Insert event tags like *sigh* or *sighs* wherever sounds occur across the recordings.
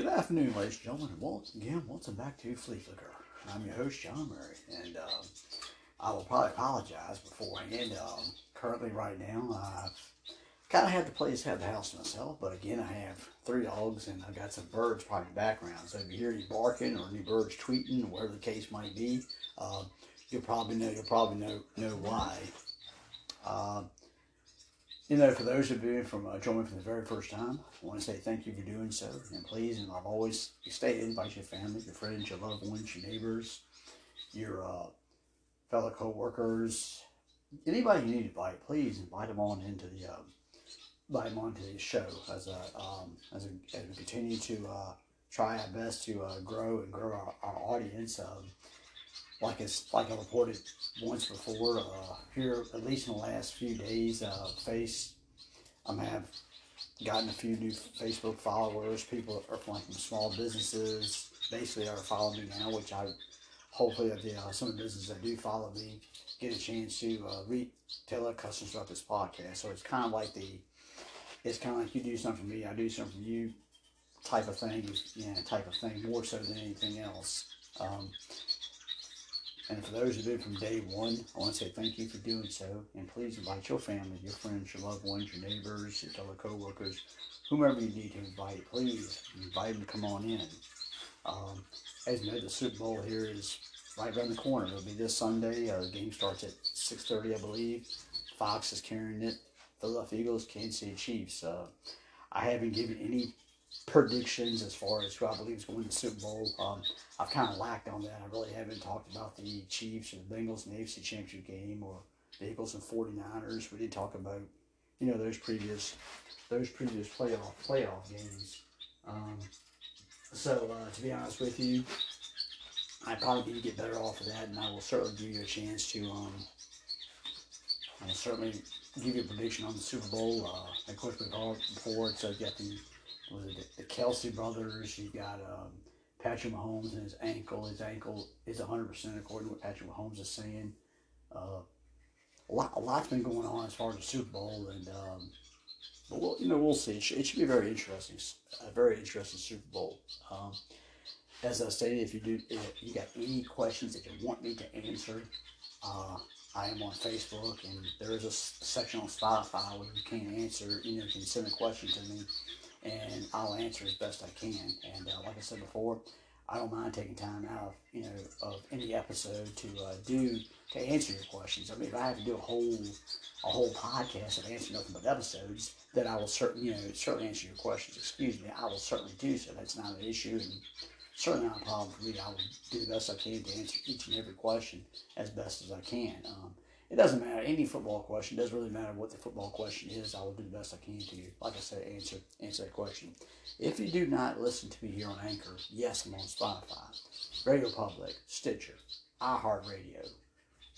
Good afternoon, ladies and gentlemen. Once again, welcome back to Flea Flicker. I'm your host, John Omary, and um, I will probably apologize beforehand. Um, currently, right now, I've kind of had the place, have the house myself, but again, I have three dogs and I've got some birds probably in the background. So if you hear any barking or any birds tweeting, or whatever the case might be, uh, you'll probably know. You'll probably know know why. Uh, you know, for those of you from uh, joining for the very first time, I want to say thank you for doing so. And please, and I've always stated, invite your family, your friends, your loved ones, your neighbors, your uh, fellow co-workers, anybody you need to invite. Please invite them on into the uh, invite them onto the show as a um, as, a, as we continue to uh, try our best to uh, grow and grow our, our audience. Um, like it's like I reported once before, uh, here at least in the last few days, uh, face I have gotten a few new Facebook followers. People are from, from small businesses basically are following me now, which I hopefully the, uh, some of the businesses that do follow me get a chance to uh, read tell their customers about this podcast. So it's kind of like the it's kind of like you do something for me, I do something for you type of thing, yeah, type of thing more so than anything else. Um, and for those who've been from day one, I want to say thank you for doing so. And please invite your family, your friends, your loved ones, your neighbors, your fellow co-workers, whomever you need to invite. Please invite them to come on in. Um, as you know, the Super Bowl here is right around the corner. It'll be this Sunday. Uh, the game starts at 6.30, I believe. Fox is carrying it. Philadelphia Eagles, Kansas City Chiefs. Uh, I haven't given any predictions as far as who I believe is going to the Super Bowl. Um, I've kind of lacked on that. I really haven't talked about the Chiefs or the Bengals in the AFC Championship game or the Eagles and 49ers. We did talk about, you know, those previous those previous playoff playoff games. Um, so uh, to be honest with you, I probably need to get better off of that, and I will certainly give you a chance to. Um, I'll certainly give you a prediction on the Super Bowl. Uh, of course, we've all before, so you got the was it the Kelce brothers. You got um, Patrick Mahomes and his ankle. His ankle is 100% according to what Patrick Mahomes is saying. Uh, a lot, a lot's been going on as far as the Super Bowl, and um, but we'll, you know, we'll see. It should, it should be very interesting, a very interesting Super Bowl. Um, as I stated, if you do, if you got any questions that you want me to answer, uh, I am on Facebook, and there is a section on Spotify where you can answer. You know, you can send a question to me and I'll answer as best I can. And uh, like I said before, I don't mind taking time out of you know of any episode to uh, do to answer your questions. I mean, if I have to do a whole a whole podcast of answering nothing but episodes, then I will certainly you know certainly answer your questions. Excuse me, I will certainly do so. That's not an issue, and certainly not a problem for me. I will do the best I can to answer each and every question as best as I can. Um, it doesn't matter any football question. Doesn't really matter what the football question is. I will do the best I can to, you. like I said, answer answer that question. If you do not listen to me here on Anchor, yes, I'm on Spotify, Radio Public, Stitcher, iHeartRadio,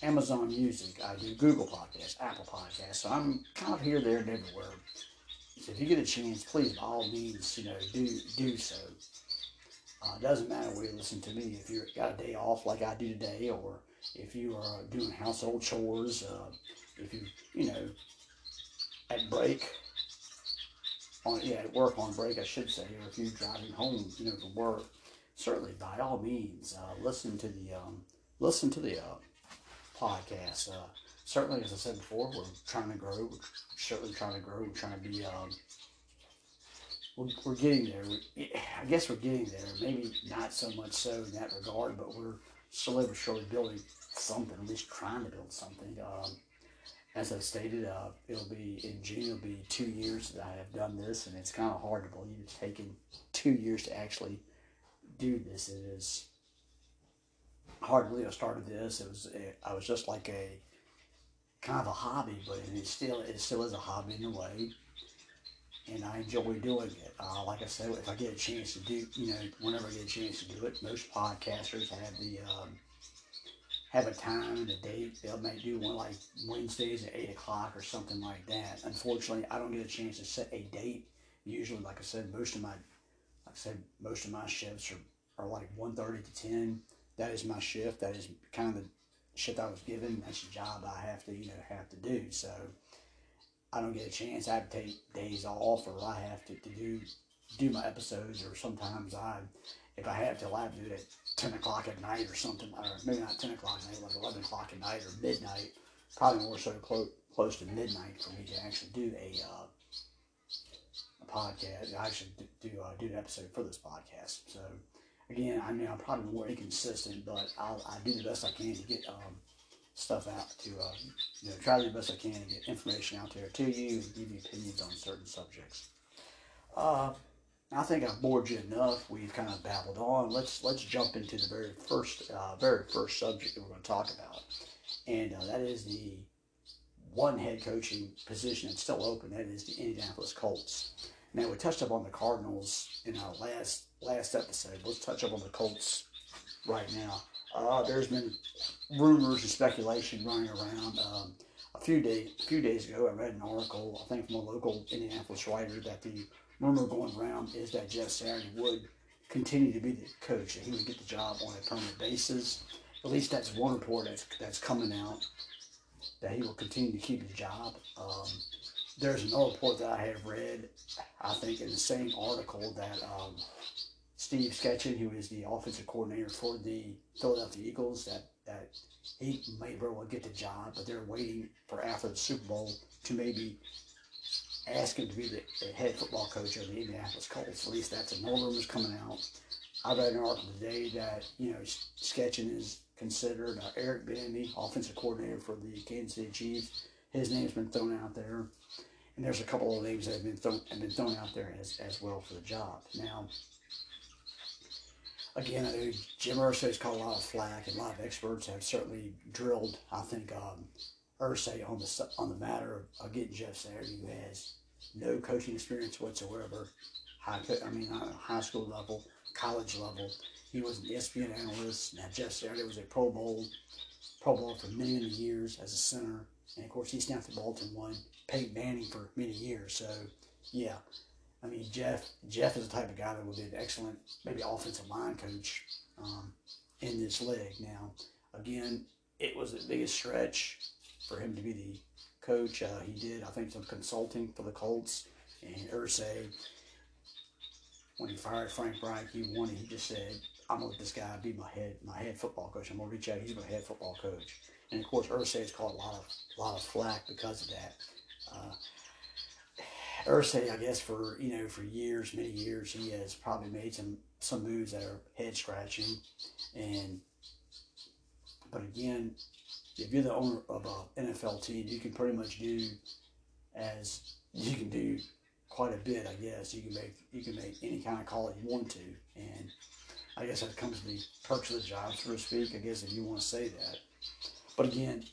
Amazon Music. I do Google Podcasts, Apple Podcasts. So I'm kind of here, there, and everywhere. So if you get a chance, please, by all means, you know, do do so. Uh, it doesn't matter where you listen to me. If you've got a day off like I do today, or if you are doing household chores, uh, if you, you know, at break, on yeah, at work on break, I should say, or if you're driving home, you know, to work, certainly by all means, uh, listen to the um, listen to the uh, podcast. Uh, certainly, as I said before, we're trying to grow. We're certainly trying to grow. We're trying to be. Um, we're, getting there. I guess we're getting there. Maybe not so much so in that regard, but we're but surely building something, at least trying to build something. Um, as I stated, uh, it'll be in June. It'll be two years that I have done this, and it's kind of hard to believe it's taken two years to actually do this. It is hard to believe I started this. It was it, I was just like a kind of a hobby, but it still it still is a hobby in a way, and I enjoy doing it. Uh, like I said, if I get a chance to do, you know, whenever I get a chance to do it, most podcasters have the um, have a time and a date. They'll may do one like Wednesdays at eight o'clock or something like that. Unfortunately, I don't get a chance to set a date. Usually, like I said, most of my, like I said, most of my shifts are, are like one thirty to ten. That is my shift. That is kind of the shift I was given. That's the job I have to, you know, have to do. So I don't get a chance. I have to take days off, or I have to, to do do my episodes, or sometimes I, if I have to, I have to do it at ten o'clock at night or something, or maybe not ten o'clock at night, like eleven o'clock at night or midnight. Probably more so close close to midnight for me to actually do a, uh, a podcast. I should do do, uh, do an episode for this podcast. So again, I mean I'm probably more inconsistent, but I'll, I do the best I can to get um, stuff out to uh, you know try to do the best I can to get information out there to you and give you opinions on certain subjects. Uh, I think I've bored you enough. We've kind of babbled on. Let's let's jump into the very first uh, very first subject that we're going to talk about, and uh, that is the one head coaching position that's still open. That is the Indianapolis Colts. Now we touched up on the Cardinals in our last last episode. Let's touch up on the Colts right now. Uh, there's been rumors and speculation running around. Um, a few days a few days ago, I read an article, I think from a local Indianapolis writer, that the rumor going around is that Jeff Saturday would continue to be the coach, that he would get the job on a permanent basis. At least that's one report that's that's coming out that he will continue to keep his job. Um, there's another report that I have read, I think in the same article that um, Steve Sketchin, who is the offensive coordinator for the Philadelphia Eagles, that, that he may very well get the job, but they're waiting for after the Super Bowl to maybe ask him to be the, the head football coach of the Indianapolis Colts. At least that's a no rumors coming out. I read an article today that you know Sketchin is considered uh, Eric Bieniemy, offensive coordinator for the Kansas City Chiefs. His name's been thrown out there, and there's a couple of names that have been thrown have been thrown out there as, as well for the job. Now, again, know Jim Irsay's caught a lot of flack, and a lot of experts have certainly drilled. I think um, Irsay on the on the matter of, getting Jeff Saturday, who has no coaching experience whatsoever. High, I mean, uh, high school level, college level. He was an ESPN analyst. Now Jeff Saturday was a Pro Bowl, Pro Bowl for many many years as a center, and of course he snapped the ball and won Peyton Manning for many years. So yeah, I mean Jeff Jeff is the type of guy that would be an excellent maybe offensive line coach um, in this league. Now again, it was the biggest stretch for him to be the coach. Uh, he did I think some consulting for the Colts and Irsay when he fired Frank Reich, he wanted. He just said, "I'm gonna let this guy be my head, my head football coach. I'm gonna reach out. He's my head football coach." And of course, Irsay has caught a lot of a lot of flack because of that. Uh, Irsay, I guess, for you know, for years, many years, he has probably made some some moves that are head scratching, and but again, if you're the owner of an NFL team, you can pretty much do as you can do quite a bit, I guess. You can make you can make any kind of call that you want to, and I guess that comes to the perks of the job, so to speak. I guess if you want to say that, but again,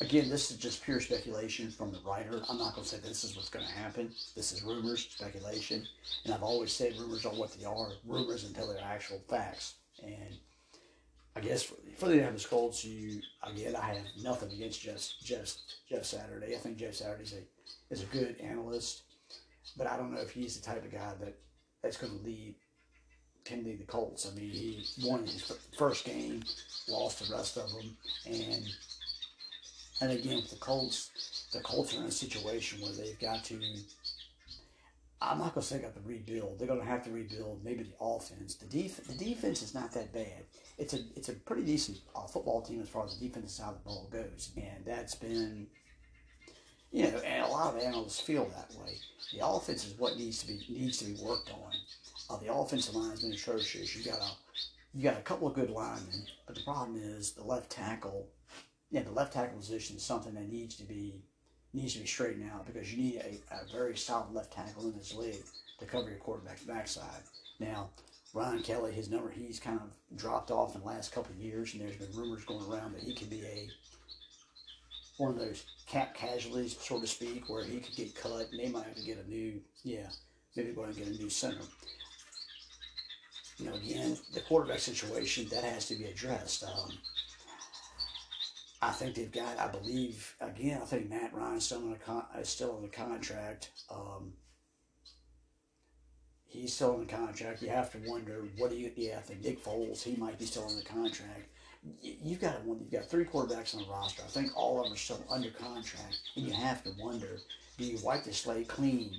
again, this is just pure speculation from the writer. I'm not going to say this is what's going to happen. This is rumors, speculation, and I've always said rumors are what they are, rumors until they're actual facts. And I guess for, for the Indianapolis Colts, you again, I have nothing against Jeff Jeff Jeff Saturday. I think Jeff Saturday's a is a good analyst but I don't know if he's the type of guy that that's going to lead can lead the Colts. I mean, he won his first game, lost the rest of them, and and again the Colts, the Colts are in a situation where they've got to. I'm not to say got to rebuild. They're to have to rebuild maybe the offense. The def- the defense is not that bad. It's a it's a pretty decent uh, football team as far as the defensive side of the ball goes, and that's been you know, and a lot of analysts feel that way. The offense is what needs to be needs to be worked on. Uh, the offensive line has been atrocious. You got a you got a couple of good linemen, but the problem is the left tackle. Yeah, the left tackle position is something that needs to be needs to be straightened out because you need a, a very solid left tackle in this league to cover your quarterback's backside. Now, Ryan Kelly, his number, he's kind of dropped off in the last couple of years, and there's been rumors going around that he could be a one of those cap casualties, so to speak, where he could get cut and they might have to get a new, yeah, maybe go and get a new center. You know, again, the quarterback situation, that has to be addressed. Um, I think they've got, I believe, again, I think Matt Ryan's still on a con- is still on the contract. Um, he's still on the contract. You have to wonder, what do you, yeah, I think Nick Foles, he might be still on the contract you've got one. You've got three quarterbacks on the roster. I think all of them are still under contract, and you have to wonder: Do you wipe the slate clean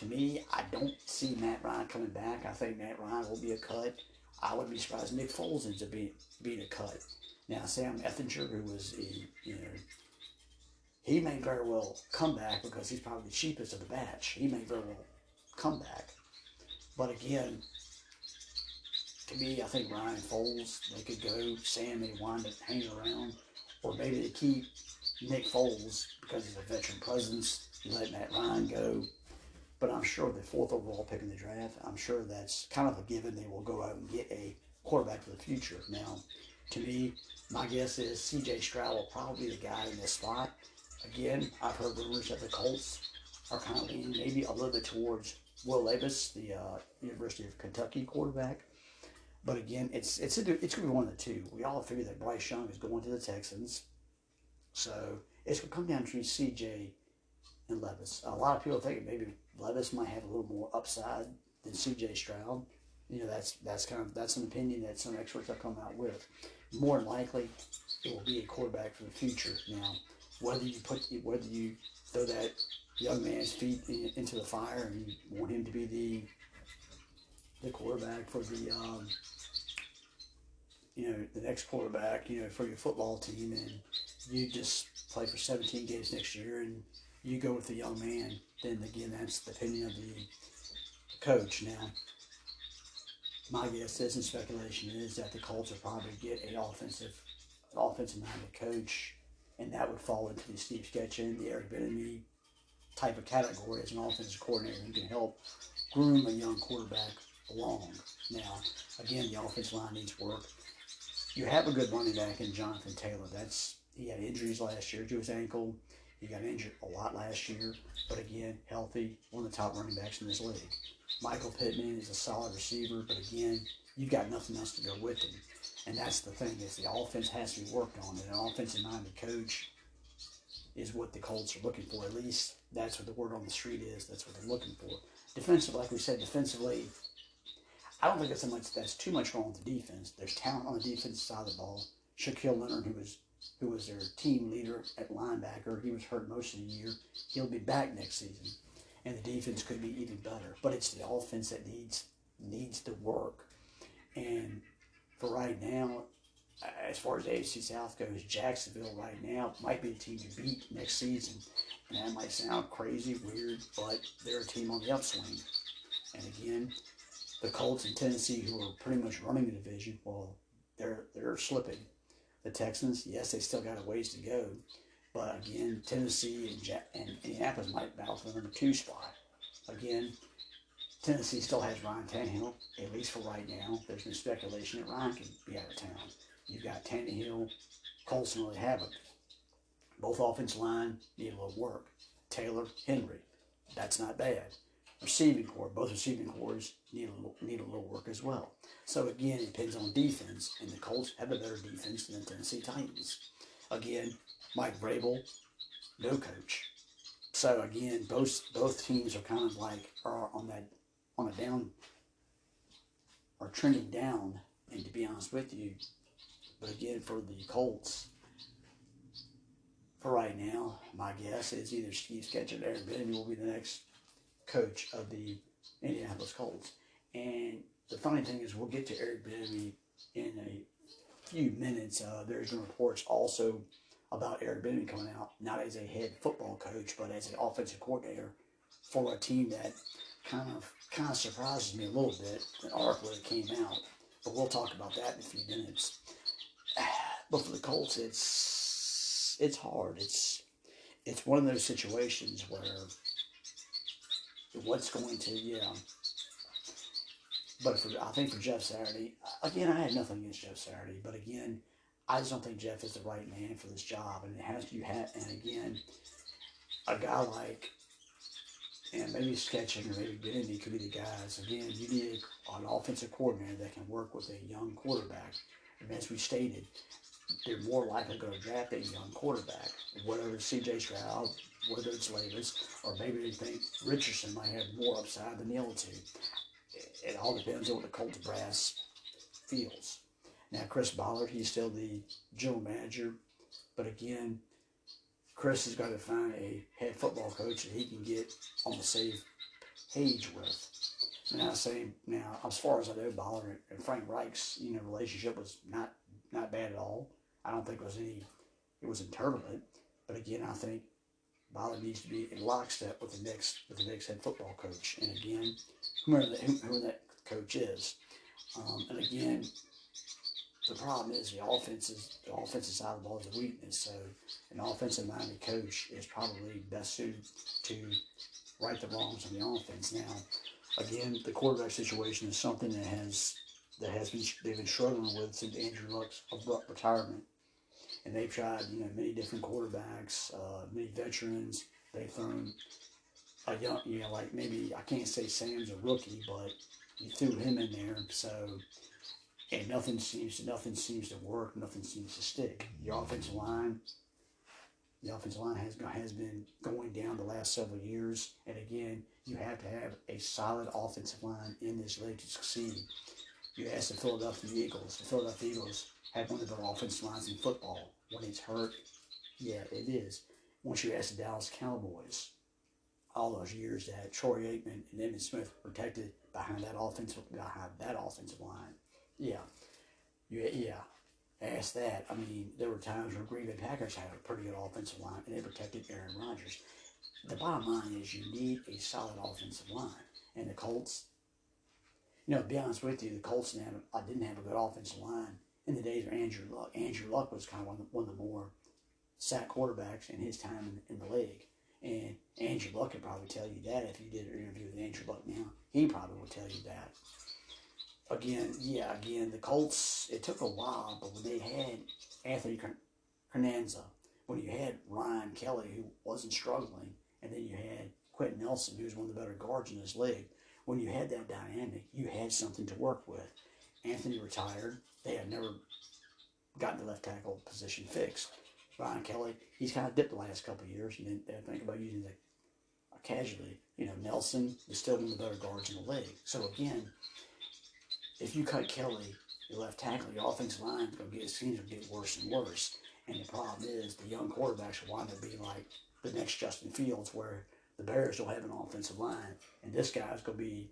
to me, I don't see Matt Ryan coming back. I think Matt Ryan will be a cut. I would be surprised Nick Foles ends up being, being a cut. Now, Sam Ehlinger, who was, a, you know, he may very well come back because he's probably the cheapest of the batch. He may very well come back. But again, to me, I think Ryan Foles, they could go. Sam may wind up hanging around. Or maybe they keep Nick Foles because he's a veteran presence. Let Matt Ryan go. But I'm sure the fourth overall pick in the draft, I'm sure that's kind of a given. They will go out and get a quarterback for the future. Now, to me, my guess is CJ Stroud will probably be the guy in this spot. Again, I've heard rumors that the Colts are kind of leaning maybe a little bit towards Will Levis, the uh, University of Kentucky quarterback. But again, it's it's a, it's going to be one of the two. We all figure that Bryce Young is going to the Texans, so it's going to come down to CJ and Levis. A lot of people think maybe Levis might have a little more upside than CJ Stroud. You know, that's that's kind of that's an opinion that some experts have come out with. More than likely, it will be a quarterback for the future. Now, whether you put whether you throw that young man's feet in, into the fire and you want him to be the the quarterback for the um, you know the next quarterback you know for your football team and you just play for 17 games next year and you go with the young man then again that's the opinion of the coach now my guess is and speculation is that the Colts will probably get an offensive offensive minded coach and that would fall into the Steve Sketchin, the Eric Bieniemy type of category as an offensive coordinator who can help groom a young quarterback along. Now, again, the offensive line needs work. You have a good running back in Jonathan Taylor. That's he had injuries last year to his ankle. He got injured a lot last year, but again, healthy, one of the top running backs in this league. Michael Pittman is a solid receiver, but again, you've got nothing else to go with him. And that's the thing is the offense has to be worked on, and an offensive-minded coach is what the Colts are looking for. At least that's what the word on the street is. That's what they're looking for. Defensively, like we said, defensively, I don't think that's so much that's too much wrong with the defense. There's talent on the defensive side of the ball. Shaquille Leonard, who was who was their team leader at linebacker, he was hurt most of the year. He'll be back next season, and the defense could be even better. But it's the offense that needs needs to work. And for right now, as far as AFC South goes, Jacksonville right now might be the team to beat next season. And that might sound crazy, weird, but they're a team on the upswing. And again, the Colts and Tennessee, who are pretty much running the division, well, they're they're slipping. The Texans, yes, they still got a ways to go, but again, Tennessee and, ja- and Indianapolis might battle for the number two spot. Again, Tennessee still has Ryan Tannehill, at least for right now. There's been speculation that Ryan can be out of town. You've got Tannehill, Colson really have it. Both offensive line need a little work. Taylor, Henry, that's not bad receiving core. Both receiving cores need a little, need a little work as well. So again, it depends on defense, and the Colts have a better defense than the Tennessee Titans. Again, Mike Vrabel, no coach. So again, both both teams are kind of like are on that on a down are trending down. And to be honest with you, but again for the Colts, for right now, my guess is either Steve Sketchin or Aaron Bieniemy will be the next coach of the Indianapolis Colts. And the funny thing is, we'll get to Eric Bieniemy in a few minutes. Uh, there's been reports also about Eric Bieniemy coming out, not as a head football coach, but as an offensive coordinator for a team that kind of kind of surprises me a little bit. An article that came out, but we'll talk about that in a few minutes. *sighs* But for the Colts, it's it's hard. It's it's one of those situations where what's going to, yeah. But for, I think for Jeff Saturday, again, I had nothing against Jeff Saturday, but again, I just don't think Jeff is the right man for this job, and it has you have, and again, a guy like, and maybe Sketchin or maybe Bieniemy could be the guys. Again, you need an offensive coordinator that can work with a young quarterback. And as we stated, they're more likely to draft a young quarterback, whether it's C.J. Stroud, whether it's Levis, or maybe they think Richardson might have more upside than the other two. It, all depends on what the Colts brass feels. Now, Chris Ballard, he's still the general manager, but again, Chris has got to find a head football coach that he can get on the same page with. And I say now, as far as I know, Ballard and Frank Reich's you know relationship was not not bad at all. I don't think it was any it was turbulent, but again, I think Ballard needs to be in lockstep with the next with the next head football coach. And again, whoever that, whoever that coach is, um, and again, the problem is the offense is the offensive side of the ball is a weakness. So an offensive minded coach is probably best suited to right the wrongs on the offense. Now, again, the quarterback situation is something that has that has been they've been struggling with since Andrew Luck's abrupt retirement, and they've tried you know many different quarterbacks, uh, many veterans. They've thrown a young, you know, like maybe I can't say Sam's a rookie, but you threw him in there, so and nothing seems to nothing seems to work, nothing seems to stick. Your mm-hmm. offensive line, the offensive line has has been going down the last several years, and again, you have to have a solid offensive line in this league to succeed. You ask the Philadelphia Eagles. The Philadelphia Eagles have one of the offensive lines in football. When it's hurt, yeah, it is. Once you ask the Dallas Cowboys, all those years that Troy Aikman and Emmitt Smith protected behind that offensive behind that offensive line, yeah, you, yeah. Ask that. I mean, there were times where Green Bay Packers had a pretty good offensive line and they protected Aaron Rodgers. The bottom line is you need a solid offensive line, and the Colts you know, to be honest with you, the Colts didn't I didn't have a good offensive line in the days of Andrew Luck. Andrew Luck was kind of one of the, one of the more sack quarterbacks in his time in, in the league. And Andrew Luck could probably tell you that if you did an interview with Andrew Luck now. He probably would tell you that. Again, yeah, again, the Colts, it took a while, but when they had Anthony Castonzo, when you had Ryan Kelly, who wasn't struggling, and then you had Quenton Nelson, who was one of the better guards in this league, when you had that dynamic, you had something to work with. Anthony retired. They had never gotten the left tackle position fixed. Ryan Kelly, he's kind of dipped the last couple of years. You didn't think about using the casually. You know, Nelson is still one of the better guards in the league. So again, if you cut Kelly, your left tackle, your offensive line is going to get seems to get worse and worse. And the problem is the young quarterbacks will wind up being like the next Justin Fields, where the Bears don't have an offensive line, and this guy's going to be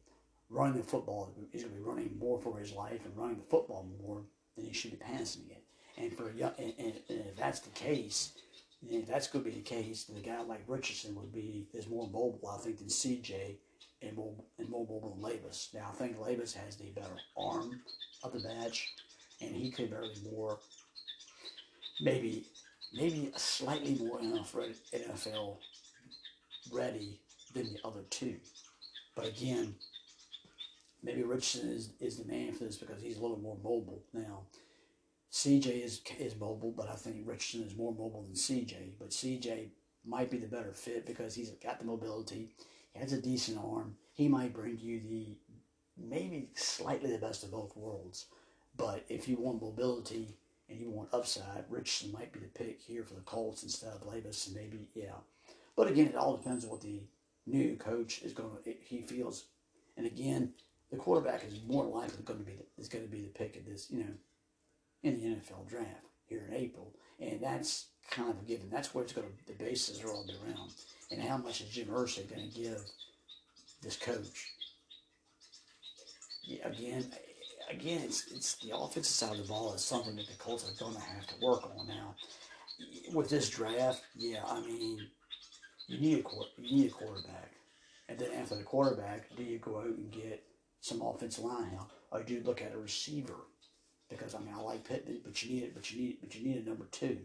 running the football. He's going to be running more for his life and running the football more than he should be passing it. And for young, and, and, and if that's the case, if that's going to be the case, then a guy like Richardson would be is more mobile, I think, than CJ and mobile than Levis. Now I think Levis has the better arm of the batch, and he could very more, maybe maybe slightly more NFL ready than the other two. But again, maybe Richardson is, is the man for this because he's a little more mobile now. CJ is is mobile, but I think Richardson is more mobile than CJ. But CJ might be the better fit because he's got the mobility. He has a decent arm. He might bring you the maybe slightly the best of both worlds. But if you want mobility and you want upside, Richardson might be the pick here for the Colts instead of Levis, and maybe yeah. But again, it all depends on what the new coach is going to he feels. And again, the quarterback is more likely going to be the, is going to be the pick of this, you know, in the NFL draft here in April, and that's kind of a given. That's where it's going to the bases are all around, and how much is Jim Irsay going to give this coach? Yeah, again, again, it's it's the offensive side of the ball is something that the Colts are going to have to work on now. With this draft, yeah, I mean, you need a you need a quarterback, and then after the quarterback, do you go out and get some offensive line help, or do you look at a receiver? Because I mean, I like Pittman, but you need it, but you need, it, but you need a number two.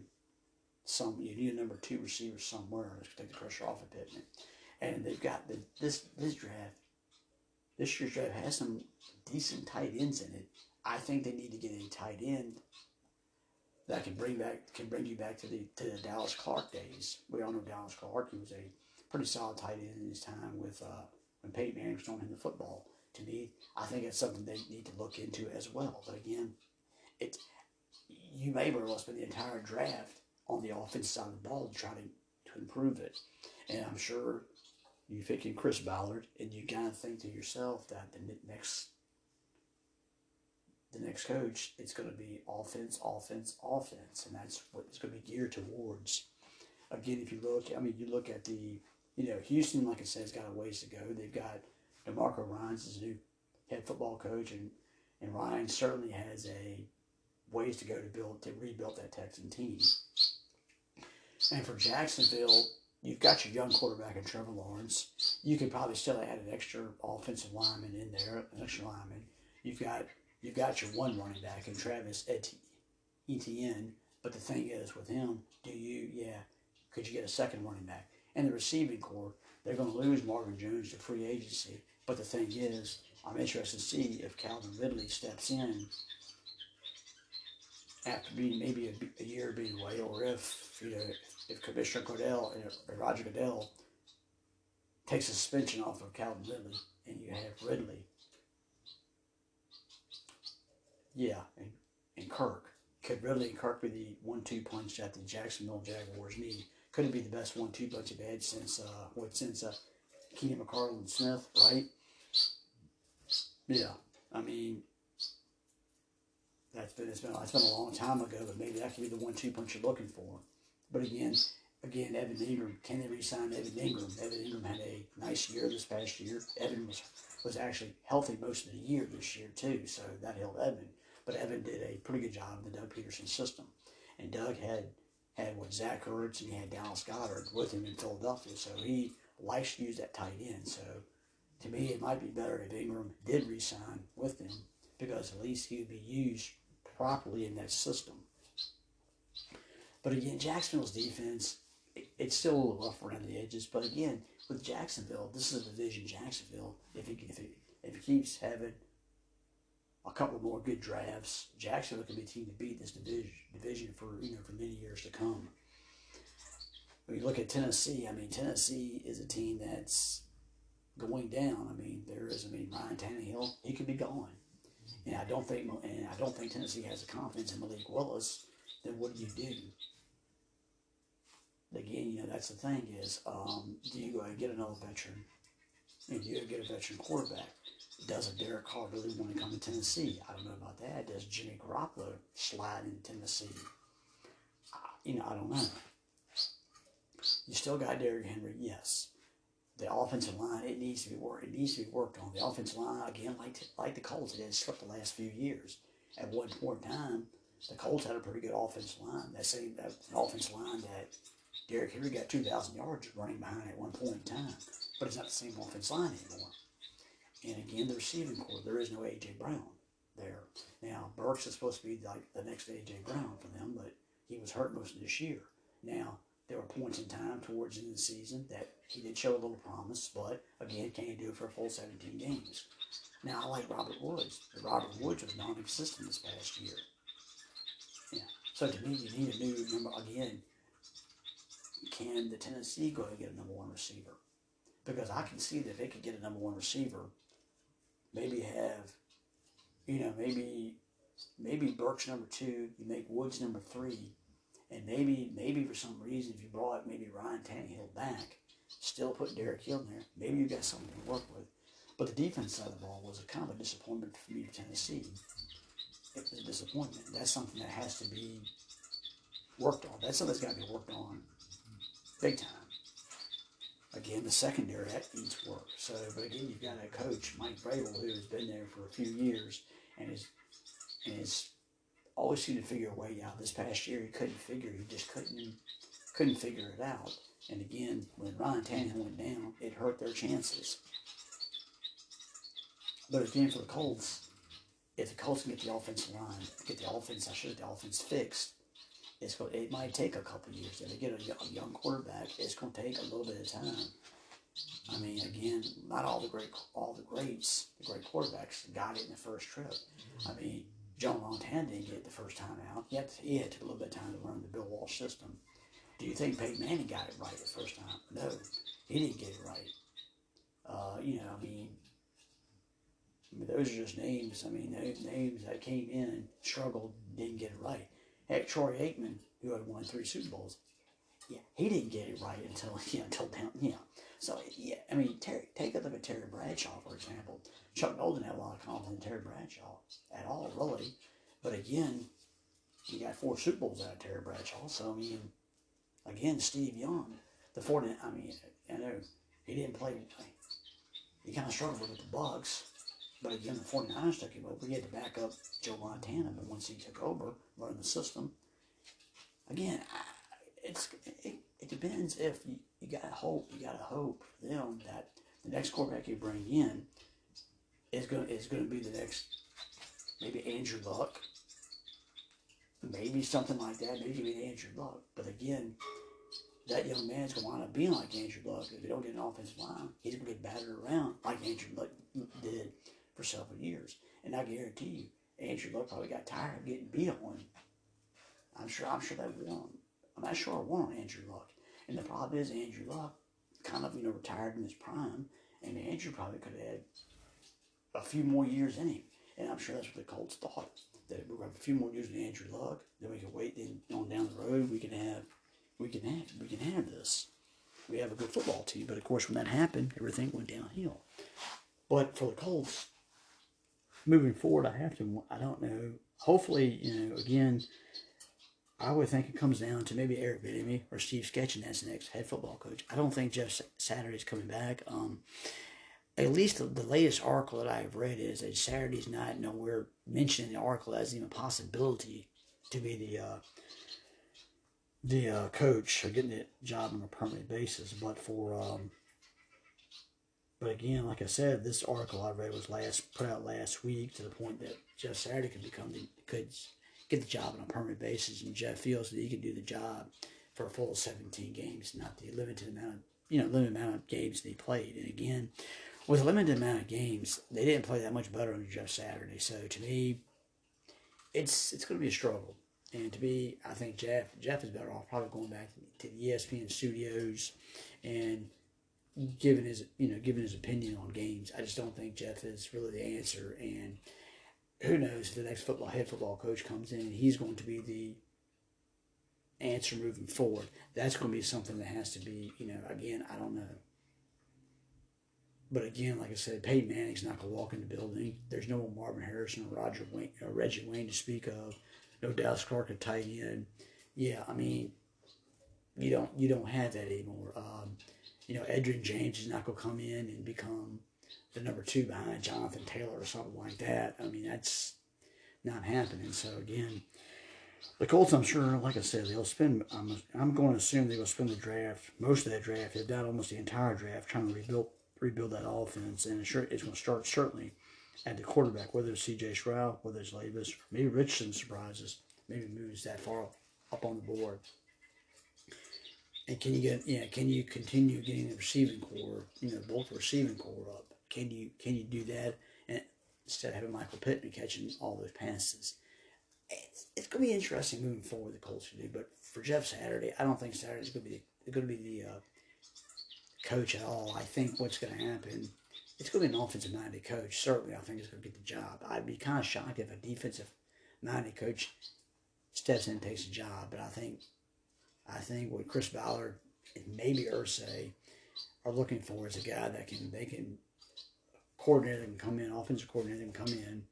Some you need a number two receiver somewhere to take the pressure off of Pittman, and they've got the, this this draft. This year's draft has some decent tight ends in it. I think they need to get a tight end that can bring back can bring you back to the to the Dallas Clark days. We all know Dallas Clark. He was a pretty solid tight end in his time with uh, when Peyton Manning was throwing him the football. To me, I think it's something they need to look into as well. But again, it you may very well spend the entire draft on the offensive side of the ball to try to, to improve it. And I'm sure you thinking Chris Ballard, and you of think to yourself that the next the next coach, it's going to be offense, offense, offense, and that's what it's going to be geared towards. Again, if you look, I mean, you look at the, you know, Houston, like I said, has got a ways to go. They've got DeMarco Ryans is a new head football coach, and, and Ryan certainly has a ways to go to build to rebuild that Texan team. And for Jacksonville, you've got your young quarterback in Trevor Lawrence. You could probably still add an extra offensive lineman in there, an extra lineman. You've got you've got your one running back in Travis Etienne. But the thing is, with him, do you yeah? Could you get a second running back? And the receiving core, they're going to lose Marvin Jones to free agency. But the thing is, I'm interested to see if Calvin Ridley steps in after being maybe a, a year being away, or if you know if Commissioner Goodell or Roger Goodell takes a suspension off of Calvin Ridley and you have Ridley, yeah, and, and Kirk. Could Ridley and Kirk be the one-two punch that the Jacksonville Jaguars need? Could it be the best one-two punch they've had since uh, what since uh, Keenan McCardell Smith, right? Yeah, I mean that's been it's been it's been a long time ago, but maybe that could be the one-two punch you're looking for. But again, again, Evan Engram, can they re-sign Evan Engram? Evan Engram had a nice year this past year. Evan was was actually healthy most of the year this year too, so that helped Evan. But Evan did a pretty good job in the Doug Pederson system, and Doug had had what Zach Ertz and he had Dallas Goedert with him in Philadelphia, so he likes to use that tight end. So to me, it might be better if Engram did re-sign with them because at least he would be used properly in that system. But again, Jacksonville's defense, it, it's still a little rough around the edges. But again, with Jacksonville, this is a division Jacksonville. If he, if he, if he keeps having a couple more good drafts, Jacksonville can be a team to beat this division division for you know for many years to come. When you look at Tennessee, I mean Tennessee is a team that's going down. I mean there is. I mean Ryan Tannehill, he could be gone. And I don't think and I don't think Tennessee has the confidence in Malik Willis. Then what do you do? Again, you know that's the thing is, um, do you and get another veteran? And do you get a veteran quarterback? Does a Derek Carr really want to come to Tennessee? I don't know about that. Does Jimmy Garoppolo slide in Tennessee? Uh, you know, I don't know. You still got Derrick Henry, yes the offensive line, it needs to be worked. It needs to be worked on. The offensive line, again, like like the Colts, it has slipped the last few years. At one point in time, the Colts had a pretty good offensive line. That same that offensive line that Derrick Henry got two thousand yards running behind at one point in time, but it's not the same offense line anymore. And again, the receiving core, there is no AJ Brown there. Now Burks is supposed to be like the next AJ Brown for them, but he was hurt most of this year. Now there were points in time towards the end of the season that he did show a little promise, but again, can not do it for a full 17 games? Now, I like Robert Woods, but Robert Woods was non existent this past year. Yeah. So to me, you need a new number again. Can the Tennessee go and get a number one receiver? Because I can see that they could get a number one receiver, maybe have, you know, maybe maybe Burks number two, you make Woods number three, and maybe, maybe for some reason, if you brought maybe Ryan Tannehill back, still put Derek Hill in there, maybe you got something to work with. But the defense side of the ball was a kind of a disappointment for me to Tennessee. It was a disappointment. That's something that has to be worked on. That's something that's got to be worked on big time. Again, the secondary that needs work. So, but again, you've got a coach, Mike Vrabel, who has been there for a few years and is and is always seemed to figure a way out. This past year, he couldn't figure. He just couldn't couldn't figure it out. And again, when Ryan Tannehill went down, it hurt their chances. But again, for the Colts, if the Colts can get the offensive line, get the offense, I should have the offense fixed. It's going. It might take a couple years. If they get a, a young quarterback, it's going to take a little bit of time. I mean, again, not all the great, all the greats, the great quarterbacks got it in the first trip. I mean, Joe Montana didn't get it the first time out. He had, to, he had to a little bit of time to learn the Bill Walsh system. Do you think Peyton Manning got it right the first time? No, he didn't get it right. Uh, you know, I mean, I mean, those are just names. I mean, names that came in, struggled, didn't get it right. Heck, Troy Aikman, who had won three Super Bowls, yeah, he didn't get it right until *laughs* yeah, until down, yeah. So yeah, I mean, Terry, take a look at Terry Bradshaw, for example. Chuck Noll didn't have a lot of confidence in Terry Bradshaw at all, really. But again, he got four Super Bowls out of Terry Bradshaw. So I mean, again, Steve Young, the four. I mean, I know he didn't play. He kind of struggled with the Bucks. But again, the 49ers took him over. He had to back up Joe Montana, but once he took over, running the system, again, it's it, it depends if you, you got hope. You got to hope for them that the next quarterback you bring in is going is going to be the next maybe Andrew Luck, maybe something like that. Maybe even Andrew Luck. But again, that young man's going to wind up being like Andrew Luck. If he don't get an offensive line, he's going to get battered around like Andrew Luck did for several years. And I guarantee you, Andrew Luck probably got tired of getting beat on. I'm sure. I'm sure that won. I'm not sure I won on Andrew Luck. And the problem is Andrew Luck kind of you know retired in his prime, and Andrew probably could have had a few more years in him. And I'm sure that's what the Colts thought that we're to have a few more years with Andrew Luck. Then we can wait. Then on down the road, we can have we can have we can have this. We have a good football team. But of course, when that happened, everything went downhill. But for the Colts, moving forward, I have to. I don't know. Hopefully, you know, again, I would think it comes down to maybe Eric Bieniemy or Steve Sketchin as the next head football coach. I don't think Jeff Saturday's coming back. Um, at least the, the, latest article that I have read is that Saturday's not nowhere mentioned in the article as even a possibility to be the uh, the uh, coach or getting the job on a permanent basis. But for um, but again, like I said, this article I read was last put out last week to the point that Jeff Saturday could become the could get the job on a permanent basis, and Jeff feels that he can do the job for a full 17 games, not the limited amount of you know limited amount of games that he played. And again, with a limited amount of games, they didn't play that much better under Jeff Saturday. So to me, it's it's going to be a struggle. And to me, I think Jeff Jeff is better off probably going back to the ESPN studios and giving his you know giving his opinion on games. I just don't think Jeff is really the answer. And who knows the next football head football coach comes in and he's going to be the answer moving forward. That's going to be something that has to be you know again I don't know. But again, like I said, Peyton Manning's not going to walk in the building. There's no Marvin Harrison or Roger Wayne, or Reggie Wayne to speak of. No Dallas Clark at tight end. Yeah, I mean, you don't you don't have that anymore. Um, you know, Edgerrin James is not going to come in and become the number two behind Jonathan Taylor or something like that. I mean, that's not happening. So again, the Colts, I'm sure, like I said, they'll spend. I'm, I'm going to assume they will spend the draft, most of that draft, if not almost the entire draft, trying to rebuild rebuild that offense, and it's, it's going to start certainly at the quarterback, whether it's C.J. Stroud, whether it's Levis, maybe Richardson surprises, maybe moves that far up on the board. And can you get yeah? Can you continue getting the receiving core, you know, both receiving core up? Can you can you do that and instead of having Michael Pittman catching all those passes? It's, it's going to be interesting moving forward. The Colts do, but for Jeff Saturday, I don't think Saturday's to be going to be the uh, coach at all. I think what's going to happen, it's going to be an offensive minded coach. Certainly, I think he's going to get the job. I'd be kind of shocked if a defensive minded coach steps in and takes a job. But I think, I think what Chris Ballard and maybe Irsay are looking for is a guy that can they can coordinator can come in, offensive coordinator can come in,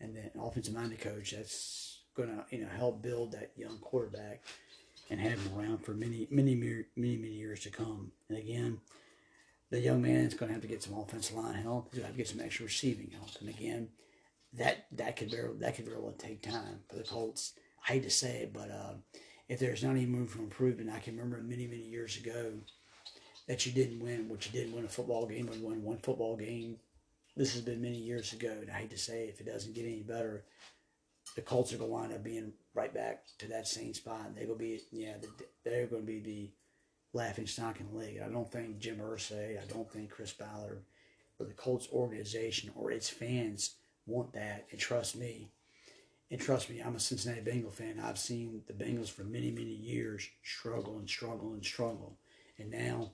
and then offensive minded coach that's to you know help build that young quarterback and have him around for many, many, many, many, many years to come. And again, the young man is going to have to get some offensive line help. He's going to have to get some extra receiving help. And again, that that could very that could very well take time for the Colts. I hate to say it, but uh, if there's not any room for improvement, I can remember many many years ago that you didn't win, which you didn't win a football game, but you won one football game. This has been many years ago, and I hate to say it, if it doesn't get any better, the Colts are going to wind up being right back to that same spot. They're going to be, yeah, they're going to be the laughing stock in the league. I don't think Jim Irsay, I don't think Chris Ballard, or the Colts organization or its fans want that. And trust me, and trust me, I'm a Cincinnati Bengal fan. I've seen the Bengals for many, many years struggle and struggle and struggle. And now,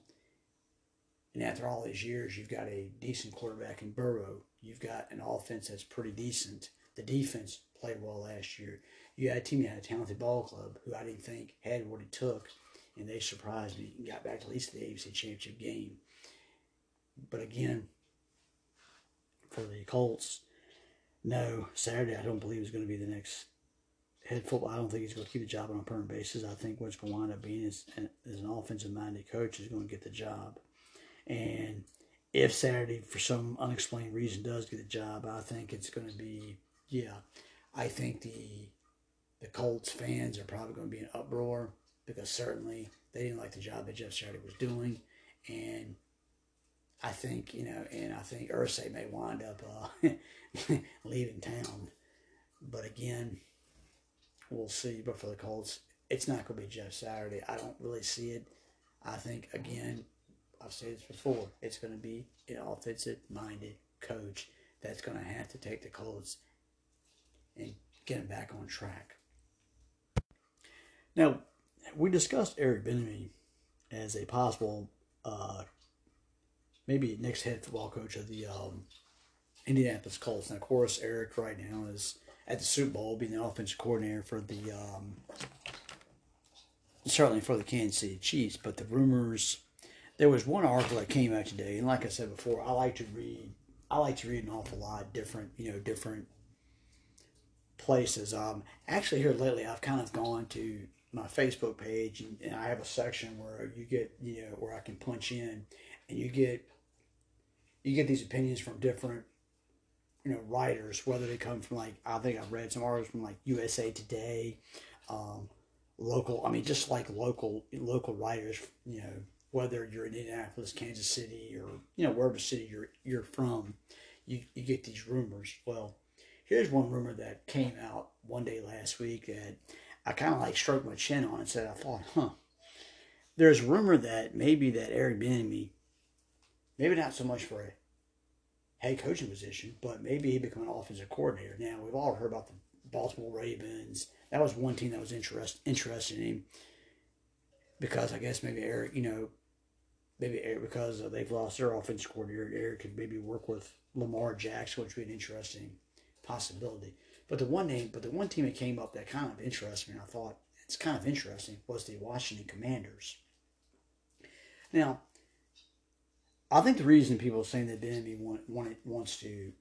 and after all these years, you've got a decent quarterback in Burrow. You've got an offense that's pretty decent. The defense played well last year. You had a team that had a talented ball club who I didn't think had what it took, and they surprised me and got back to at least the AFC Championship game. But again, for the Colts, no, Saturday I don't believe is going to be the next head football. I don't think he's going to keep the job on a permanent basis. I think what's going to wind up being is, is an offensive minded coach is going to get the job. And if Saturday, for some unexplained reason, does get the job, I think it's going to be, yeah, I think the the Colts fans are probably going to be in uproar because certainly they didn't like the job that Jeff Saturday was doing, and I think you know, and I think Irsay may wind up uh, *laughs* leaving town, but again, we'll see. But for the Colts, it's not going to be Jeff Saturday. I don't really see it. I think again, I've said this before. It's going to be an offensive-minded coach that's going to have to take the Colts and get them back on track. Now, we discussed Eric Bieniemy as a possible, uh, maybe next head football coach of the um, Indianapolis Colts. Now, of course, Eric right now is at the Super Bowl, being the offensive coordinator for the um, certainly for the Kansas City Chiefs. But the rumors, there was one article that came out today, and like I said before, I like to read. I like to read an awful lot different, you know, different places. Um, actually, here lately, I've kind of gone to my Facebook page, and, and I have a section where you get, you know, where I can punch in, and you get, you get these opinions from different you know writers, whether they come from like I think I've read some articles from like USA Today, um, local. I mean, just like local local writers. You know, whether you're in Indianapolis, Kansas City, or you know wherever city you're you're from, you you get these rumors. Well, here's one rumor that came out one day last week that I kind of like stroked my chin on and said I thought, huh. There's rumor that maybe that Eric Bieniemy, maybe not so much for a head coaching position, but maybe he become an offensive coordinator. Now we've all heard about the Baltimore Ravens. That was one team that was interest, interested in him because I guess maybe Eric, you know, maybe Eric, because they've lost their offensive coordinator, Eric could maybe work with Lamar Jackson, which would be an interesting possibility. But the one name, but the one team that came up that kind of interested me, and I thought it's kind of interesting, was the Washington Commanders. Now, I think the reason people are saying that Bieniemy want, want, wants to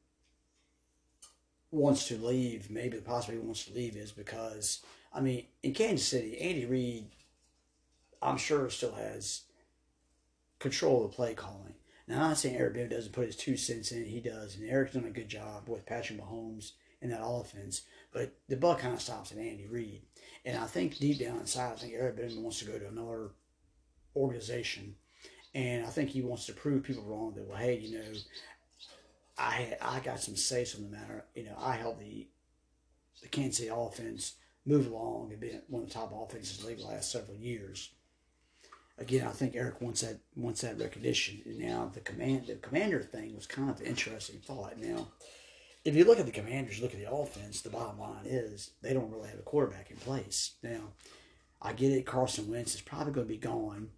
wants to leave, maybe possibly wants to leave, is because I mean, in Kansas City, Andy Reid, I'm sure still has control of the play calling. Now, I'm not saying Eric Bieniemy doesn't put his two cents in; he does, and Eric's done a good job with Patrick Mahomes in that offense. But the buck kind of stops at Andy Reid, and I think deep down inside, I think Eric Bieniemy wants to go to another organization and I think he wants to prove people wrong that, well, hey, you know, I I got some say on the matter. You know, I helped the the Kansas City offense move along and be one of the top offenses in the league the last several years. Again, I think Eric wants that wants that recognition. And now the command the commander thing was kind of an interesting thought. Now, if you look at the commanders, look at the offense, the bottom line is they don't really have a quarterback in place. Now, I get it, Carson Wentz is probably going to be gone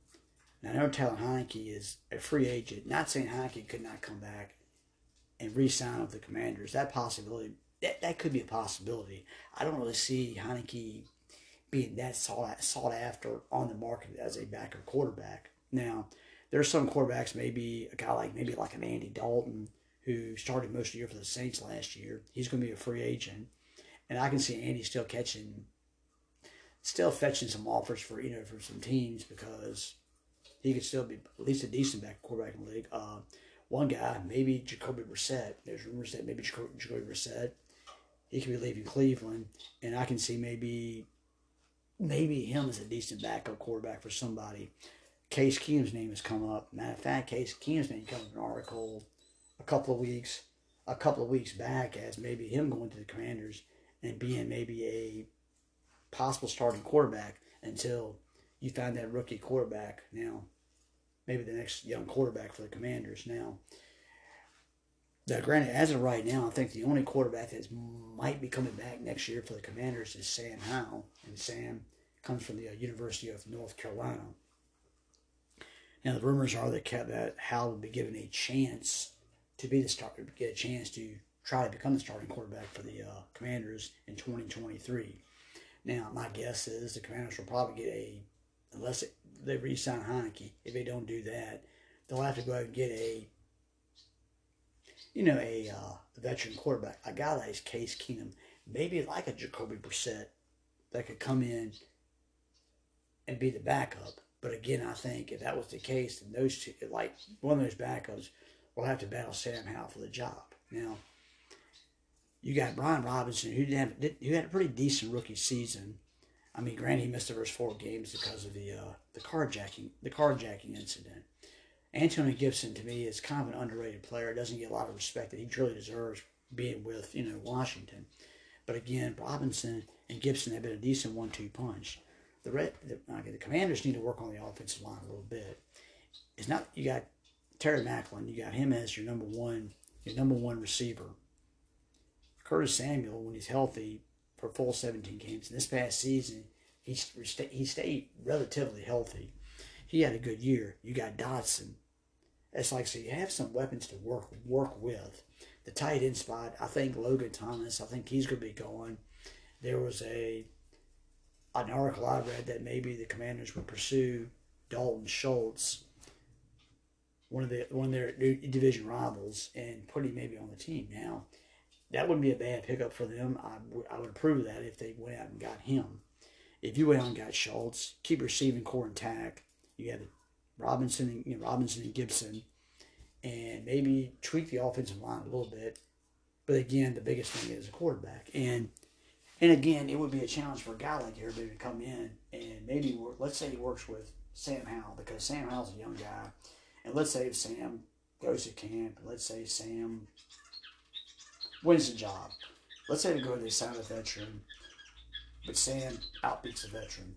now, I know Taylor Heinicke is a free agent. Not saying Heinicke could not come back and re-sign with the Commanders. That possibility, that, that could be a possibility. I don't really see Heinicke being that sought, sought after on the market as a backup quarterback. Now, there's some quarterbacks, maybe a guy like maybe like an Andy Dalton who started most of the year for the Saints last year. He's going to be a free agent, and I can see Andy still catching, still fetching some offers for you know for some teams because he could still be at least a decent back quarterback in the league. Uh, one guy, maybe Jacoby Brissett. There's rumors that maybe Jacoby, Jacoby Brissett, he could be leaving Cleveland, and I can see maybe maybe him as a decent backup quarterback for somebody. Case Keenum's name has come up. Matter of fact, Case Keenum's name came up in an article a couple of weeks a couple of weeks back as maybe him going to the Commanders and being maybe a possible starting quarterback until you find that rookie quarterback. Now, maybe the next young quarterback for the Commanders. Now, now, granted, as of right now, I think the only quarterback that might be coming back next year for the Commanders is Sam Howell, and Sam comes from the uh, University of North Carolina. Now, the rumors are that that Howell would be given a chance to be the starter, get a chance to try to become the starting quarterback for the uh, Commanders in 2023. Now, my guess is the Commanders will probably get a, unless they re-sign Heinicke. If they don't do that, they'll have to go out and get a, you know, a uh, veteran quarterback, a guy like Case Keenum, maybe like a Jacoby Brissett, that could come in and be the backup. But again, I think if that was the case, then those two, like one of those backups, will have to battle Sam Howell for the job. Now, you got Brian Robinson, who didn't have, who had a pretty decent rookie season. I mean, granted, he missed the first four games because of the uh, the carjacking the carjacking incident. Antonio Gibson, to me, is kind of an underrated player. Doesn't get a lot of respect that he truly deserves being with you know Washington. But again, Robinson and Gibson have been a decent one-two punch. The, red, the, okay, the Commanders need to work on the offensive line a little bit. It's not you got Terry McLaurin, you got him as your number one your number one receiver. Curtis Samuel, when he's healthy for full 17 games, and this past season, he, he stayed relatively healthy. He had a good year. You got Dotson. It's like, so you have some weapons to work work with. The tight end spot, I think Logan Thomas, I think he's going to be going. There was a an article I read that maybe the Commanders would pursue Dalton Schultz, one of the one of their division rivals, and put him maybe on the team. Now, that wouldn't be a bad pickup for them. I would approve that if they went out and got him. If you went out and got Schultz, keep receiving core intact. You have Robinson and you know, Robinson and Gibson, and maybe tweak the offensive line a little bit. But again, the biggest thing is a quarterback, and and again, it would be a challenge for a guy like Bieniemy to come in and maybe work. Let's say he works with Sam Howell because Sam Howell's a young guy, and let's say if Sam goes to camp, let's say Sam wins the job. Let's say go they sign a veteran, but Sam outbeats the veteran.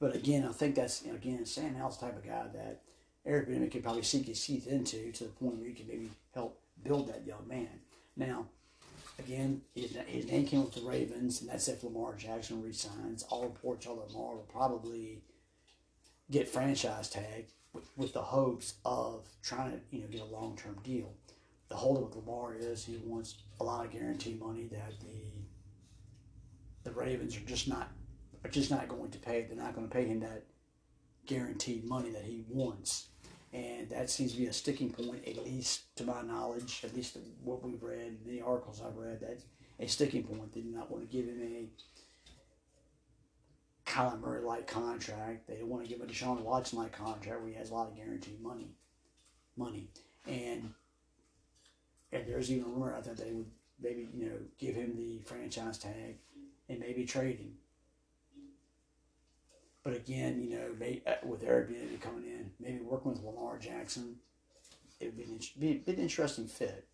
But again, I think that's again Sam Howell's type of guy that Eric Bieniemy could probably sink his teeth into to the point where he can maybe help build that young man. Now, again, his, his name came with the Ravens, and that's if Lamar Jackson resigns. All reports are Lamar will probably get franchise tag with, with the hopes of trying to you know get a long term deal the holdup with Lamar is he wants a lot of guarantee money that the the Ravens are just not are just not going to pay. They're not going to pay him that guaranteed money that he wants, and that seems to be a sticking point, at least to my knowledge, at least what we've read, the articles I've read. That's a sticking point. They do not want to give him a Kyler Murray like contract. They want to give him a Deshaun Watson like contract where he has a lot of guaranteed money, money, and and there's even a rumor out there they would maybe you know give him the franchise tag and maybe trade him. But again, you know, uh, with Eric coming in, maybe working with Lamar Jackson, it would be, be, be an interesting fit.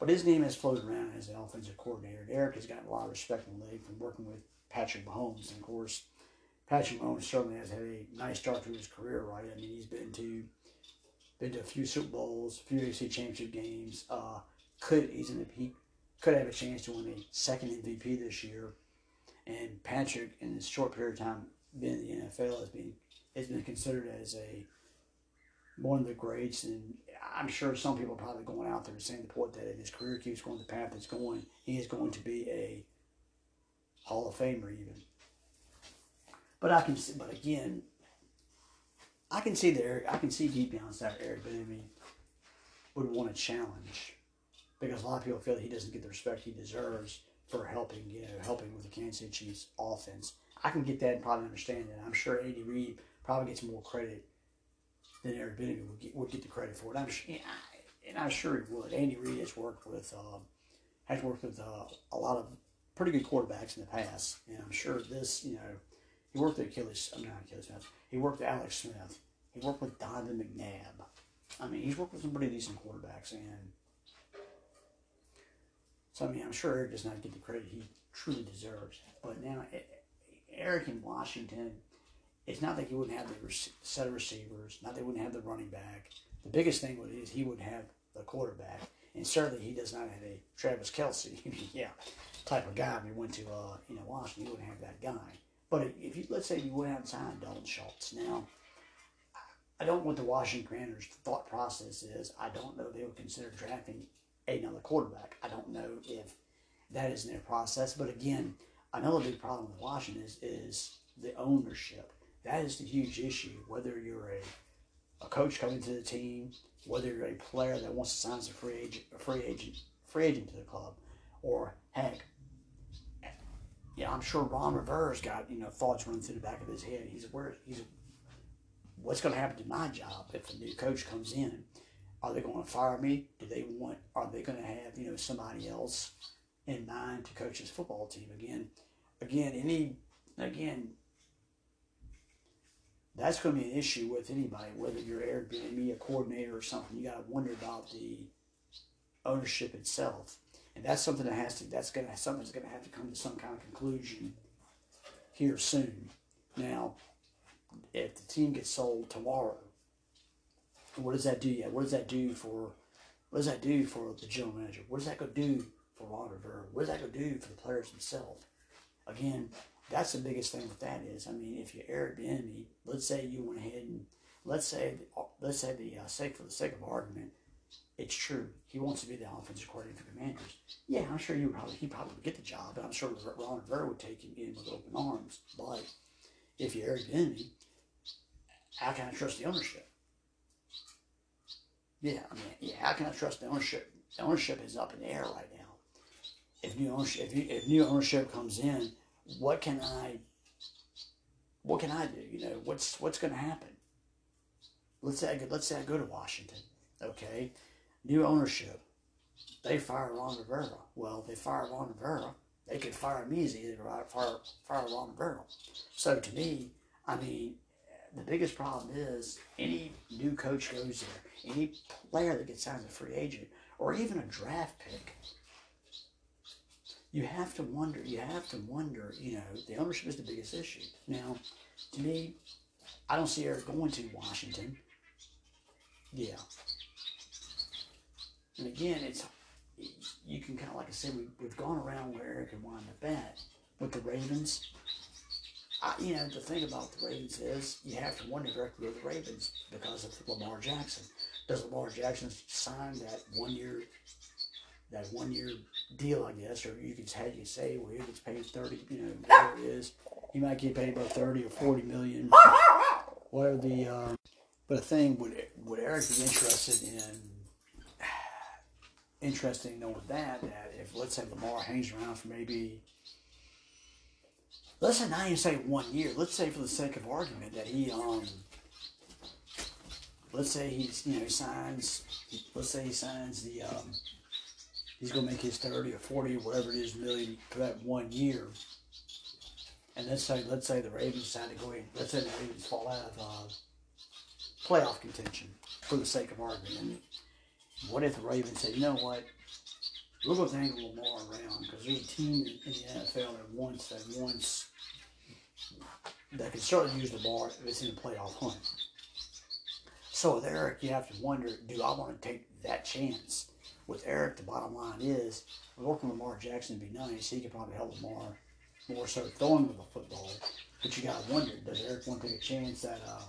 But his name has floated around as the offensive coordinator. And Eric has gotten a lot of respect in the league from working with Patrick Mahomes. And of course, Patrick Mahomes certainly has had a nice start to his career, right? I mean, he's been to been to a few Super Bowls, a few AFC Championship games. Uh, could the, he could have a chance to win a second MVP this year. And Patrick, in this short period of time being in the NFL, has been has been considered as a one of the greats. And I'm sure some people are probably going out there and saying the point that if his career keeps going the path it's going, he is going to be a Hall of Famer even. But I can, but again, I can see there. I can see deep down inside Eric Bieniemy would want a challenge because a lot of people feel that he doesn't get the respect he deserves for helping, you know, helping with the Kansas City Chiefs offense. I can get that and probably understand that. I'm sure Andy Reid probably gets more credit than Eric Bieniemy would get, would get the credit for it. I'm sure, and I'm sure he would. Andy Reid has worked with um, has worked with uh, a lot of pretty good quarterbacks in the past, and I'm sure this, you know, he worked with Achilles. I'm not Achilles Smith. He worked with Alex Smith. He worked with Donovan McNabb. I mean, he's worked with some pretty decent quarterbacks, and so I mean, I'm sure Eric does not get the credit he truly deserves. But now, Eric in Washington, it's not that he wouldn't have the set of receivers, not that he wouldn't have the running back. The biggest thing would is he would have the quarterback, and certainly he does not have a Travis Kelce, *laughs* yeah, type of guy. If he went to uh, you know Washington, he wouldn't have that guy. But if you let's say you went out and signed Dalton Schultz, now I don't know what the Washington Commanders' thought process is. I don't know if they would consider drafting another quarterback. I don't know if that is in their process. But again, another big problem with Washington is, is the ownership. That is the huge issue. Whether you're a, a coach coming to the team, whether you're a player that wants to sign as a free agent, a free agent, free agent to the club, or heck, yeah, I'm sure Ron Rivera's got you know thoughts running through the back of his head. He's where he's what's going to happen to my job if a new coach comes in? Are they going to fire me? Do they want? Are they going to have you know somebody else in mind to coach this football team again? Again, any again, that's going to be an issue with anybody, whether you're Bieniemy, a coordinator or something. You got to wonder about the ownership itself, and that's something that has to. That's going to something's going to have to come to some kind of conclusion here soon. Now, if the team gets sold tomorrow, what does that do? Yeah, what does that do for? What does that do for the general manager? What does that go do for Ron Rivera? What does that go do for the players themselves? Again, that's the biggest thing with that is, I mean, if you Eric Bieniemy, let's say you went ahead and let's say let's say the uh, sake for the sake of argument, it's true. He wants to be the offensive coordinator for the Commanders. Yeah, I'm sure you probably he probably would get the job, and I'm sure Ron Rivera would take him in with open arms. But if you're Eric Bieniemy, how can I trust the ownership? Yeah, I mean, yeah, how can I trust the ownership? The ownership is up in the air right now. If new ownership, if, you, if new ownership comes in, what can I, what can I do? You know, what's what's going to happen? Let's say I let's say I go to Washington. Okay, new ownership. They fire Ron Rivera. Well, they fire Ron Rivera. They could fire me as either fire fire Ron Rivera. So to me, I mean, the biggest problem is any new coach goes there, any player that gets signed as a free agent, or even a draft pick, you have to wonder, you have to wonder, you know, the ownership is the biggest issue. Now, to me, I don't see Eric going to Washington. Yeah. And again, it's, you can kind of, like I said, we, we've gone around where Eric can wind up at with the Ravens. I, you know, the thing about the Ravens is you have to wonder directly with the Ravens because of Lamar Jackson. Does Lamar Jackson sign that one year, that one year deal? I guess, or you could have you say, well, he gets paid thirty, you know, whatever it is, he might get paid about thirty or forty million, whatever the. Um, but the thing would would Eric be interested in? Interesting in knowing that that if let's say Lamar hangs around for maybe let's say not even say one year. Let's say for the sake of argument that he um let's say he's you know he signs let's say he signs the um he's gonna make his thirty or forty or whatever it is million for that one year. And let's say let's say the Ravens decide to go in let's say the Ravens fall out of uh, playoff contention for the sake of argument. What if the Ravens say, you know what, we're going to angle Lamar around because there's a team in, the NFL that wants that wants that can certainly use the bar if it's in the playoff hunt. So with Eric, you have to wonder, do I want to take that chance? With Eric, the bottom line is, working with Lamar Jackson would be nice. He could probably help Lamar more so throwing with the football. But you got to wonder, does Eric want to take a chance that uh,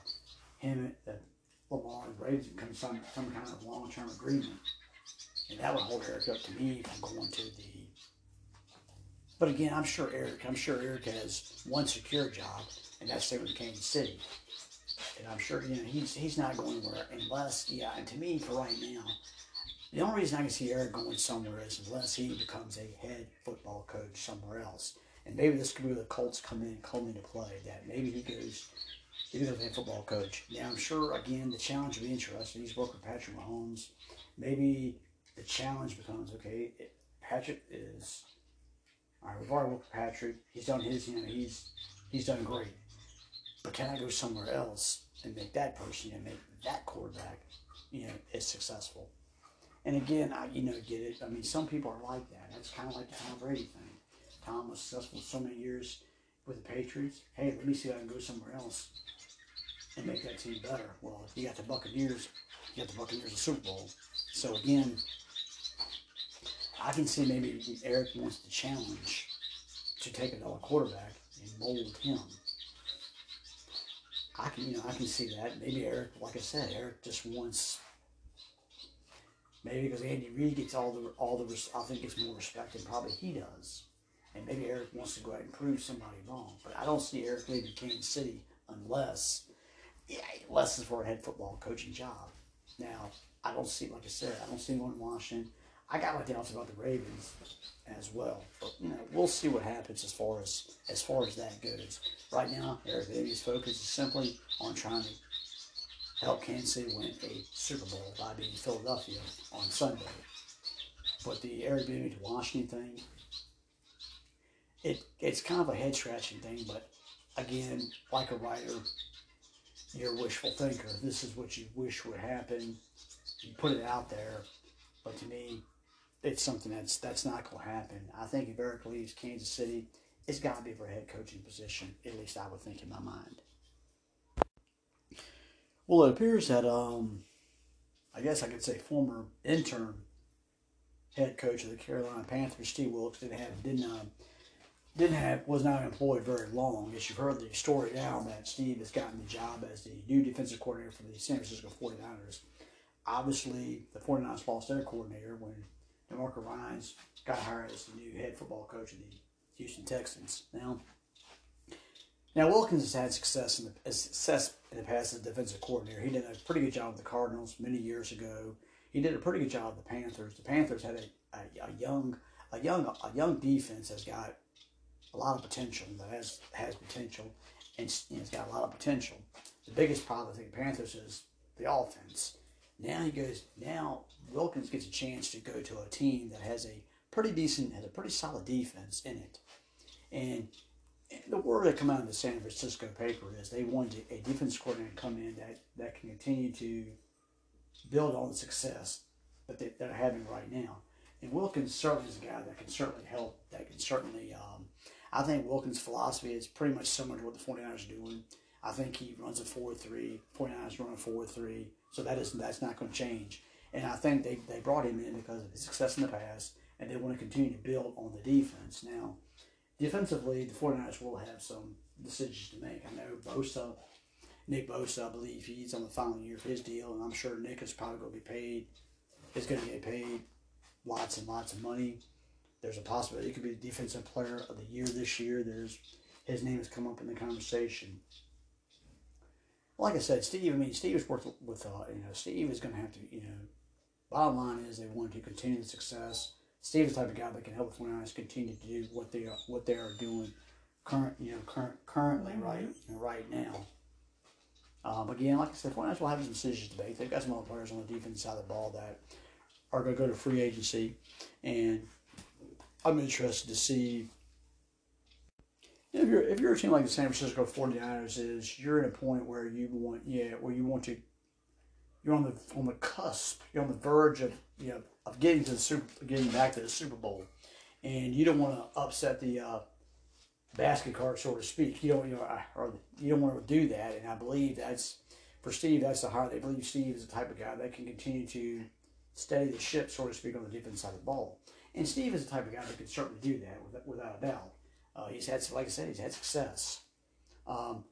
him, that Lamar and Ravens come some some kind of long term agreement? And that would hold Eric up to me from going to the. But again, I'm sure Eric. I'm sure Eric has one secure job, and that's staying with Kansas City. And I'm sure you know he's he's not going anywhere unless yeah. And to me, for right now, the only reason I can see Eric going somewhere is unless he becomes a head football coach somewhere else. And maybe this could be where the Colts come in, come into play. That maybe he goes, he becomes a football coach. Now I'm sure again the challenge will be interesting. He's working with Patrick Mahomes. Maybe the challenge becomes okay. Patrick is all right. We've already worked with Patrick. He's done his. You know, he's he's done great. But can I go somewhere else and make that person and make that quarterback, you know, as successful? And again, I you know get it. I mean, some people are like that. That's kind of like the Tom Brady thing. Tom was successful so many years with the Patriots. Hey, let me see if I can go somewhere else and make that team better. Well, if you got the Buccaneers, you got the Buccaneers a Super Bowl. So again, I can see maybe Eric wants to challenge to take another quarterback and mold him. I can, you know, I can see that. Maybe Eric, like I said, Eric just wants. Maybe because Andy Reid gets all the all the I think gets more respect than probably he does, and maybe Eric wants to go out and prove somebody wrong. But I don't see Eric leaving Kansas City unless, yeah, it's for a head football coaching job. Now I don't see, like I said, I don't see him going to Washington. I got my doubts about the Ravens as well. But you know, we'll see what happens as far as as far as that goes. Right now, Eric Bieniemy's focus is simply on trying to help Kansas City win a Super Bowl by beating Philadelphia on Sunday. But the Eric to Washington thing, it it's kind of a head scratching thing. But again, like a writer, you're a wishful thinker. This is what you wish would happen. You put it out there, but to me, it's something that's that's not going to happen. I think if Eric leaves Kansas City, it's got to be for a head coaching position. At least I would think in my mind. Well, it appears that um, I guess I could say former intern head coach of the Carolina Panthers, Steve Wilks, didn't have didn't uh, didn't have was not employed very long. As you've heard the story now that Steve has gotten the job as the new defensive coordinator for the San Francisco 49ers. Obviously, the 49ers lost their coordinator when DeMeco Ryans got hired as the new head football coach of the Houston Texans. Now, now Wilkins has had success in the success in the past as a defensive coordinator. He did a pretty good job with the Cardinals many years ago. He did a pretty good job with the Panthers. The Panthers had a, a, a young a young a young defense has got a lot of potential. That has has potential, and it's got a lot of potential. The biggest problem I think Panthers is the offense. Now he goes. Now Wilkins gets a chance to go to a team that has a pretty decent, has a pretty solid defense in it, and the word that come out of the San Francisco paper is they want a defense coordinator to come in that, that can continue to build on the success that they, are having right now. And Wilkins certainly is a guy that can certainly help. That can certainly, um, I think Wilkins' philosophy is pretty much similar to what the 49ers are doing. I think he runs a 4-3. 49ers run a 4-3. So that is that's not going to change. And I think they, they brought him in because of his success in the past, and they want to continue to build on the defense. Now, defensively, the 49ers will have some decisions to make. I know Bosa, Nick Bosa, I believe he's on the final year of his deal, and I'm sure Nick is probably going to be paid, is going to get paid lots and lots of money. There's a possibility he could be the defensive player of the year this year. There's his name has come up in the conversation. Like I said, Steve. I mean, Steve is worth with. Uh, you know, Steve is going to have to. You know, bottom line is they want to continue the success Steve's the type of guy that can help the 49ers continue to do what they are what they are doing current you know current currently mm-hmm. right you know, right now. Um, again, like I said, 49ers will have some decisions to make. They've got some other players on the defense side of the ball that are going to go to free agency, and I'm interested to see. If you're if you're a team like the San Francisco 49ers is, you're in a point where you want yeah where you want to you're on the on the cusp, you're on the verge of you know of getting to the super, getting back to the Super Bowl, and you don't want to upset the uh, basket cart, so to speak. You don't you know, or you don't want to do that. And I believe that's for Steve. That's the hard. They believe Steve is the type of guy that can continue to steady the ship, so to speak, on the defense side of the ball. And Steve is the type of guy that can certainly do that without a doubt. Uh, he's had, like I said, he's had success. Um,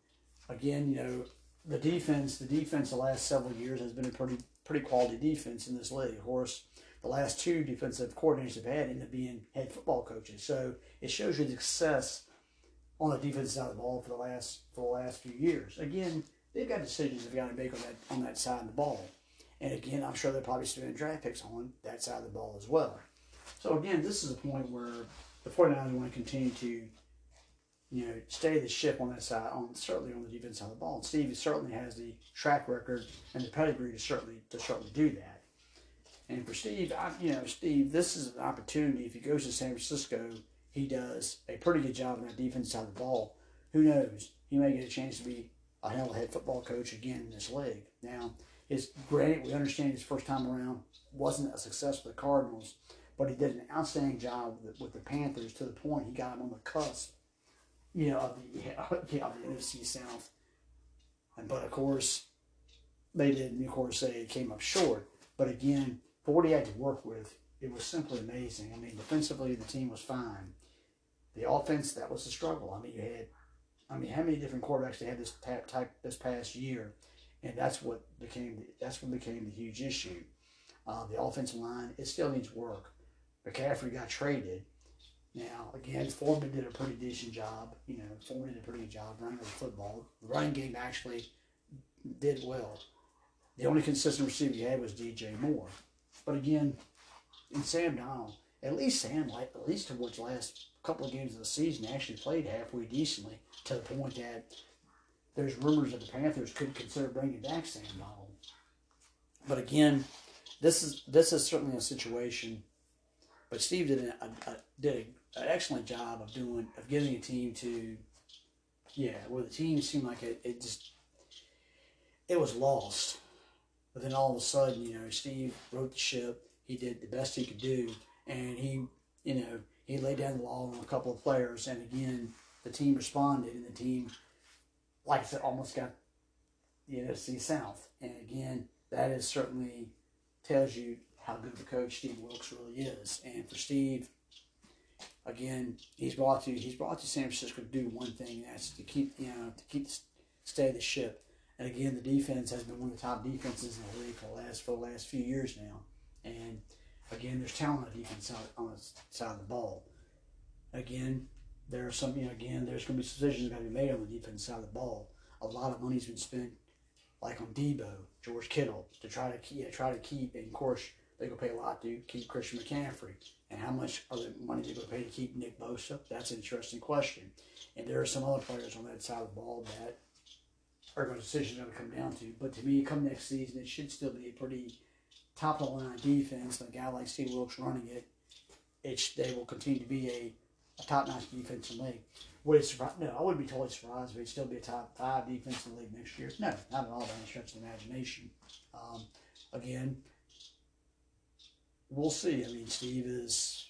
again, you know, the defense, the defense the last several years has been a pretty pretty quality defense in this league. Of course, the last two defensive coordinators have had end up being head football coaches. So it shows you the success on the defensive side of the ball for the last for the last few years. Again, they've got decisions they've got to make on that on that side of the ball. And again, I'm sure they're probably spending draft picks on that side of the ball as well. So again, this is a point where the 49ers want to continue to you know, stay the ship on that side, on certainly on the defense side of the ball. And Steve certainly has the track record and the pedigree to certainly to certainly do that. And for Steve, I, you know, Steve, this is an opportunity. If he goes to San Francisco, he does a pretty good job on that defense side of the ball. Who knows? He may get a chance to be a head football coach again in this league. Now, his granted, we understand his first time around wasn't a success for the Cardinals, but he did an outstanding job with the, with the Panthers to the point he got him on the cusp you know, of the, *laughs* yeah, of the NFC South. And, but of course, they didn't, of course, they came up short. But again, for what he had to work with, it was simply amazing. I mean, defensively, the team was fine. The offense, that was the struggle. I mean, you had, I mean, how many different quarterbacks they had this type this past year, and that's what became the, that's what became the huge issue. Uh, the offensive line, it still needs work. McCaffrey got traded, now, again, Foreman did a pretty decent job. You know, Foreman did a pretty good job running the football. The running game actually did well. The only consistent receiver he had was DJ Moore. But again, in Sam Darnold, at least Sam, like at least towards the last couple of games of the season, actually played halfway decently to the point that there's rumors that the Panthers could consider bringing back Sam Darnold. But again, this is this is certainly a situation. But Steve did a, a, did an excellent job of doing of getting a team to, yeah, where the team seemed like it, it just it was lost. But then all of a sudden, you know, Steve wrote the ship. He did the best he could do, and he, you know, he laid down the law on a couple of players. And again, the team responded, and the team, like I said, almost got the NFC South. And again, that is certainly tells you how good of a coach Steve Wilks really is. And for Steve, again, he's brought to he's brought to San Francisco to do one thing, and that's to keep you know to keep stay the ship. And again, the defense has been one of the top defenses in the league for the last for the last few years now. And again, there's talent on the defense side, on the side of the ball. Again, there are some, you know, again, there's going to be decisions got to be made on the defense side of the ball. A lot of money's been spent, like on Debo, George Kittle, to try to keep, yeah, try to keep. And of course, they're going to pay a lot to keep Christian McCaffrey. And how much are the money they're going to pay to keep Nick Bosa? That's an interesting question. And there are some other players on that side of the ball that are going to decisions going to come down to. But to me, come next season, it should still be a pretty top of the line defense. A guy like Steve Wilks running it, it they will continue to be a, a top notch defense in the league. Would it surprise? No, I wouldn't be totally surprised if it'd still be a top five defense in the league next year. No, not at all by any stretch of the imagination. Um, again, we'll see. I mean, Steve is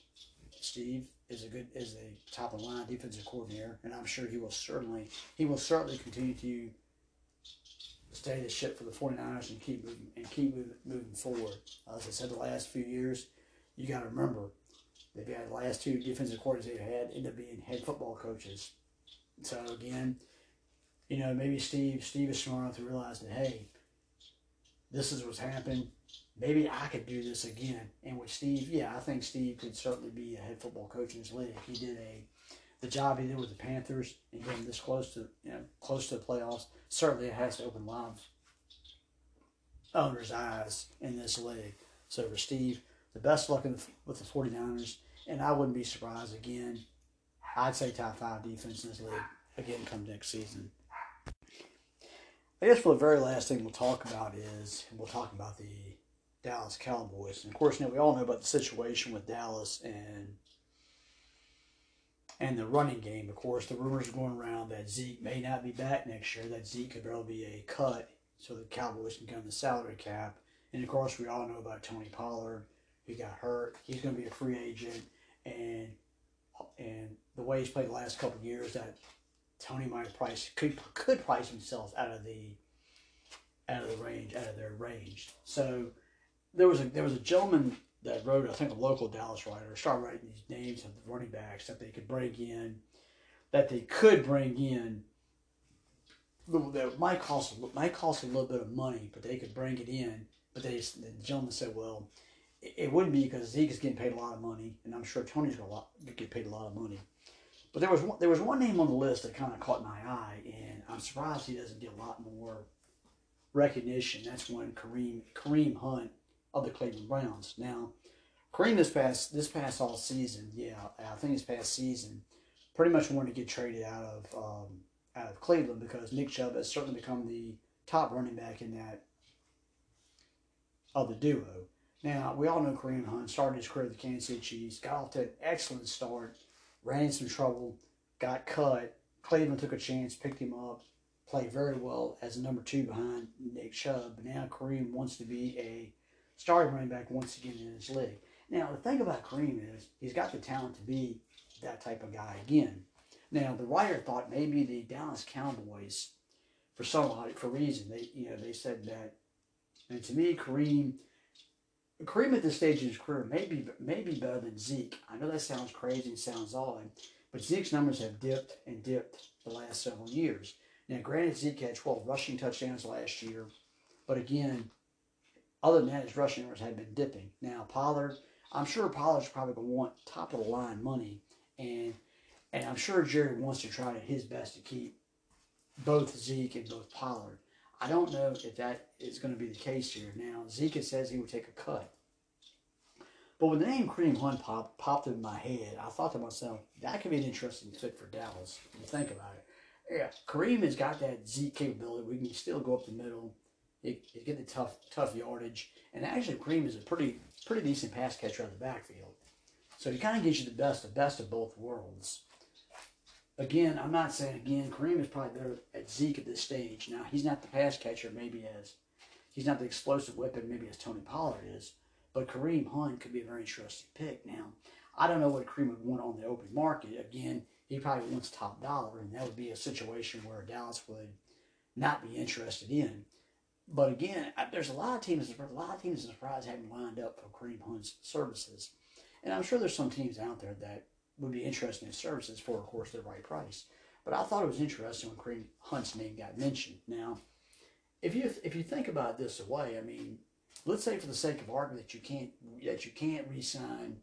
Steve is a good is a top of line defensive coordinator, and I'm sure he will certainly he will certainly continue to stay the ship for the 49ers and keep moving and keep moving, moving forward. As I said, the last few years, you got to remember they've had the last two defensive coordinators they've had end up being head football coaches. So again, you know, maybe Steve Steve is smart enough to realize that hey, this is what's happened. Maybe I could do this again. And with Steve, yeah, I think Steve could certainly be a head football coach in this league. He did a the job he did with the Panthers and getting this close to you know close to the playoffs, certainly it has to open a owners' eyes in this league. So for Steve, the best luck the, with the 49ers, and I wouldn't be surprised again. I'd say top five defense in this league again come next season. I guess for the very last thing we'll talk about is we'll talk about the Dallas Cowboys. And of course, now we all know about the situation with Dallas and and the running game. Of course, the rumors are going around that Zeke may not be back next year, that Zeke could barely be a cut so the Cowboys can come the salary cap. And of course, we all know about Tony Pollard. He got hurt. He's going to be a free agent. And and the way he's played the last couple years, that Tony might price could could price himself out of the out of the range, out of their range. So there was a there was a gentleman that wrote, I think, a local Dallas writer, started writing these names of the running backs that they could bring in, that they could bring in. That might cost might cost a little bit of money, but they could bring it in. But they, the gentleman said, well, it, it wouldn't be because Zeke is getting paid a lot of money, and I'm sure Tony's going to get paid a lot of money. But there was one, there was one name on the list that kind of caught my eye, and I'm surprised he doesn't get a lot more recognition. That's one Kareem Kareem Hunt of the Cleveland Browns. Now, Kareem this past this past all season, yeah, I think this past season, pretty much wanted to get traded out of um, out of Cleveland because Nick Chubb has certainly become the top running back in that of the duo. Now we all know Kareem Hunt started his career with the Kansas City Chiefs, got off to an excellent start, ran into some trouble, got cut. Cleveland took a chance, picked him up, played very well as a number two behind Nick Chubb. Now Kareem wants to be a starting running back once again in his league. Now, the thing about Kareem is he's got the talent to be that type of guy again. Now, the writer thought maybe the Dallas Cowboys, for some odd for reason, they you know they said that, and to me, Kareem, Kareem at this stage in his career may be, may be better than Zeke. I know that sounds crazy and sounds odd, but Zeke's numbers have dipped and dipped the last several years. Now, granted, Zeke had 12 rushing touchdowns last year, but again, other than that, his rushing numbers have been dipping. Now, Pollard, I'm sure Pollard's probably to want top of the line money, and and I'm sure Jerry wants to try his best to keep both Zeke and both Pollard. I don't know if that is going to be the case here. Now, Zeke says he would take a cut. But when the name Kareem Hunt pop, popped in my head, I thought to myself, that could be an interesting fit for Dallas. If you think about it. Yeah, Kareem has got that Zeke capability. We can still go up the middle. He, get the tough tough yardage, and actually Kareem is a pretty pretty decent pass catcher of the backfield. So he kind of gives you the best the best of both worlds. Again, I'm not saying again Kareem is probably better at Zeke at this stage. Now he's not the pass catcher maybe as he's not the explosive weapon maybe as Tony Pollard is, but Kareem Hunt could be a very interesting pick. Now I don't know what Kareem would want on the open market. Again, he probably wants top dollar, and that would be a situation where Dallas would not be interested in. But again, there's a lot of teams, a lot of teams in surprise haven't lined up for Kareem Hunt's services, and I'm sure there's some teams out there that would be interested in his services for, of course, the right price. But I thought it was interesting when Kareem Hunt's name got mentioned. Now, if you if you think about this away, I mean, let's say for the sake of argument that you can't that you can't re-sign.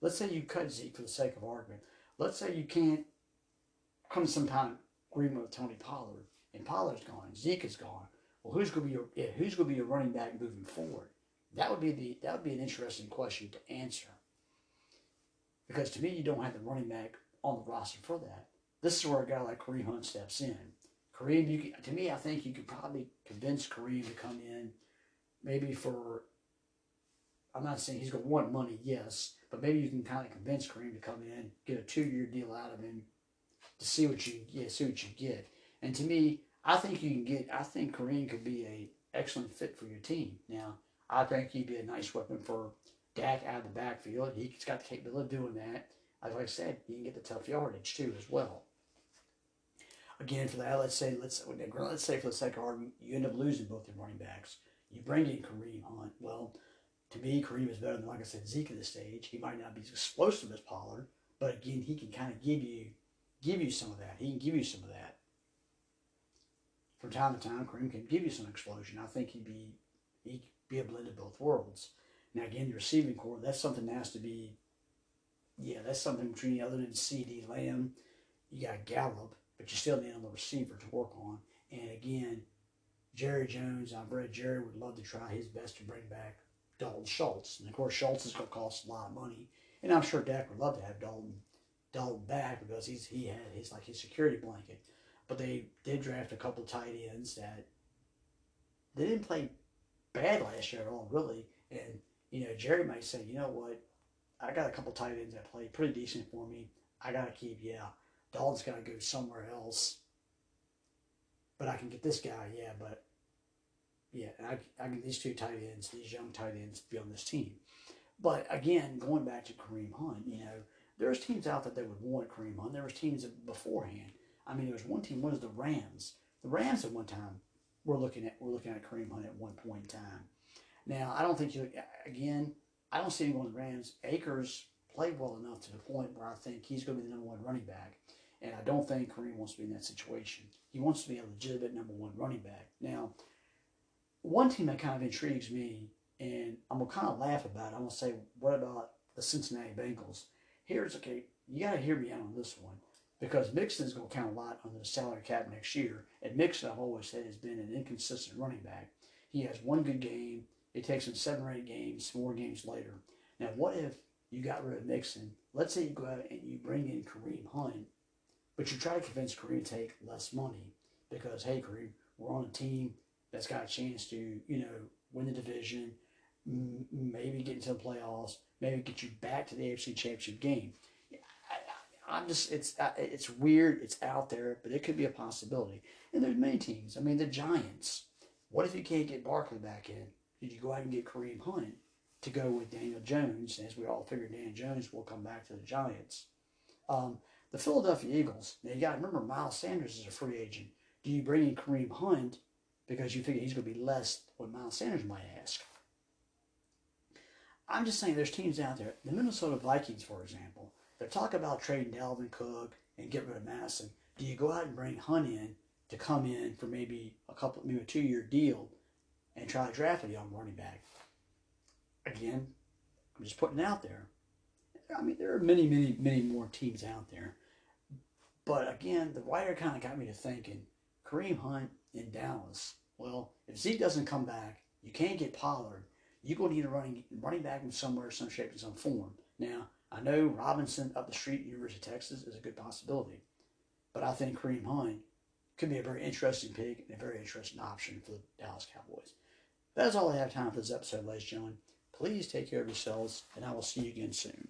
Let's say you cut Zeke for the sake of argument. Let's say you can't come to some kind of agreement with Tony Pollard, and Pollard's gone, Zeke is gone. Well, who's going to be your yeah, who's going to be your running back moving forward? That would be the that would be an interesting question to answer. Because to me, you don't have the running back on the roster for that. This is where a guy like Kareem Hunt steps in. Kareem, you can, to me, I think you could probably convince Kareem to come in, maybe for. I'm not saying he's going to want money, yes, but maybe you can kind of convince Kareem to come in, get a two-year deal out of him, to see what you yeah, see what you get. And to me, I think you can get. I think Kareem could be a excellent fit for your team. Now, I think he'd be a nice weapon for Dak out of the backfield. He's got the capability of doing that. Like I said, he can get the tough yardage too as well. Again, for that, let's say let's let's say for the sake of argument, you end up losing both your running backs. You bring in Kareem Hunt. Well, to me, Kareem is better than like I said Zeke at this stage. He might not be as explosive as Pollard, but again, he can kind of give you give you some of that. He can give you some of that. From time to time, Kareem can give you some explosion. I think he'd be he'd be a blend of both worlds. Now again, the receiving core, that's something that has to be yeah, that's something between other than CeeDee Lamb, you got Gallup, but you still need another receiver to work on. And again, Jerry Jones, I've read Jerry would love to try his best to bring back Dalton Schultz. And of course Schultz is gonna cost a lot of money. And I'm sure Dak would love to have Dalton Dalton back because he's he had his like his security blanket. But they did draft a couple tight ends that they didn't play bad last year at all, really. And you know, Jerry might say, you know what, I got a couple tight ends that play pretty decent for me. I gotta keep, yeah. Dalton's gotta go somewhere else. But I can get this guy, yeah, but yeah, I, I get these two tight ends, these young tight ends be on this team. But again, going back to Kareem Hunt, you know, there's teams out that would want Kareem Hunt. There was teams beforehand. I mean, there was one team. What is the Rams? The Rams at one time were looking at were looking at Kareem Hunt at one point in time. Now, I don't think you again. I don't see him going the Rams. Akers played well enough to the point where I think he's going to be the number one running back, and I don't think Kareem wants to be in that situation. He wants to be a legitimate number one running back. Now, one team that kind of intrigues me, and I'm gonna kind of laugh about it. I'm gonna say, what about the Cincinnati Bengals? Here's okay. You got to hear me out on this one because Mixon's going to count a lot under the salary cap next year. And Mixon, I've always said, has been an inconsistent running back. He has one good game. It takes him seven or eight games, more games later. Now, what if you got rid of Mixon? Let's say you go out and you bring in Kareem Hunt, but you try to convince Kareem to take less money because, hey, Kareem, we're on a team that's got a chance to, you know, win the division, maybe get into the playoffs, maybe get you back to the AFC Championship game. I, am just it's uh, it's weird. It's out there, but it could be a possibility. And there's many teams. I mean, the Giants. What if you can't get Barkley back in? Did you go out and get Kareem Hunt to go with Daniel Jones? As we all figured, Daniel Jones will come back to the Giants. Um, the Philadelphia Eagles. Now you got to remember, Miles Sanders is a free agent. Do you bring in Kareem Hunt because you figure he's going to be less what Miles Sanders might ask? I'm just saying there's teams out there. The Minnesota Vikings, for example, they're talking about trading Dalvin Cook and get rid of Mattison. Do you go out and bring Hunt in to come in for maybe a couple, maybe a two year deal and try to draft a young running back? Again, I'm just putting it out there. I mean, there are many, many, many more teams out there. But again, the writer kind of got me to thinking Kareem Hunt in Dallas. Well, if Zeke doesn't come back, you can't get Pollard you're going to need a running running back in somewhere, some shape, and some form. Now, I know Robinson up the street, University of Texas, is a good possibility, but I think Kareem Hunt could be a very interesting pick and a very interesting option for the Dallas Cowboys. That's all I have time for this episode, ladies and gentlemen. Please take care of yourselves, and I will see you again soon.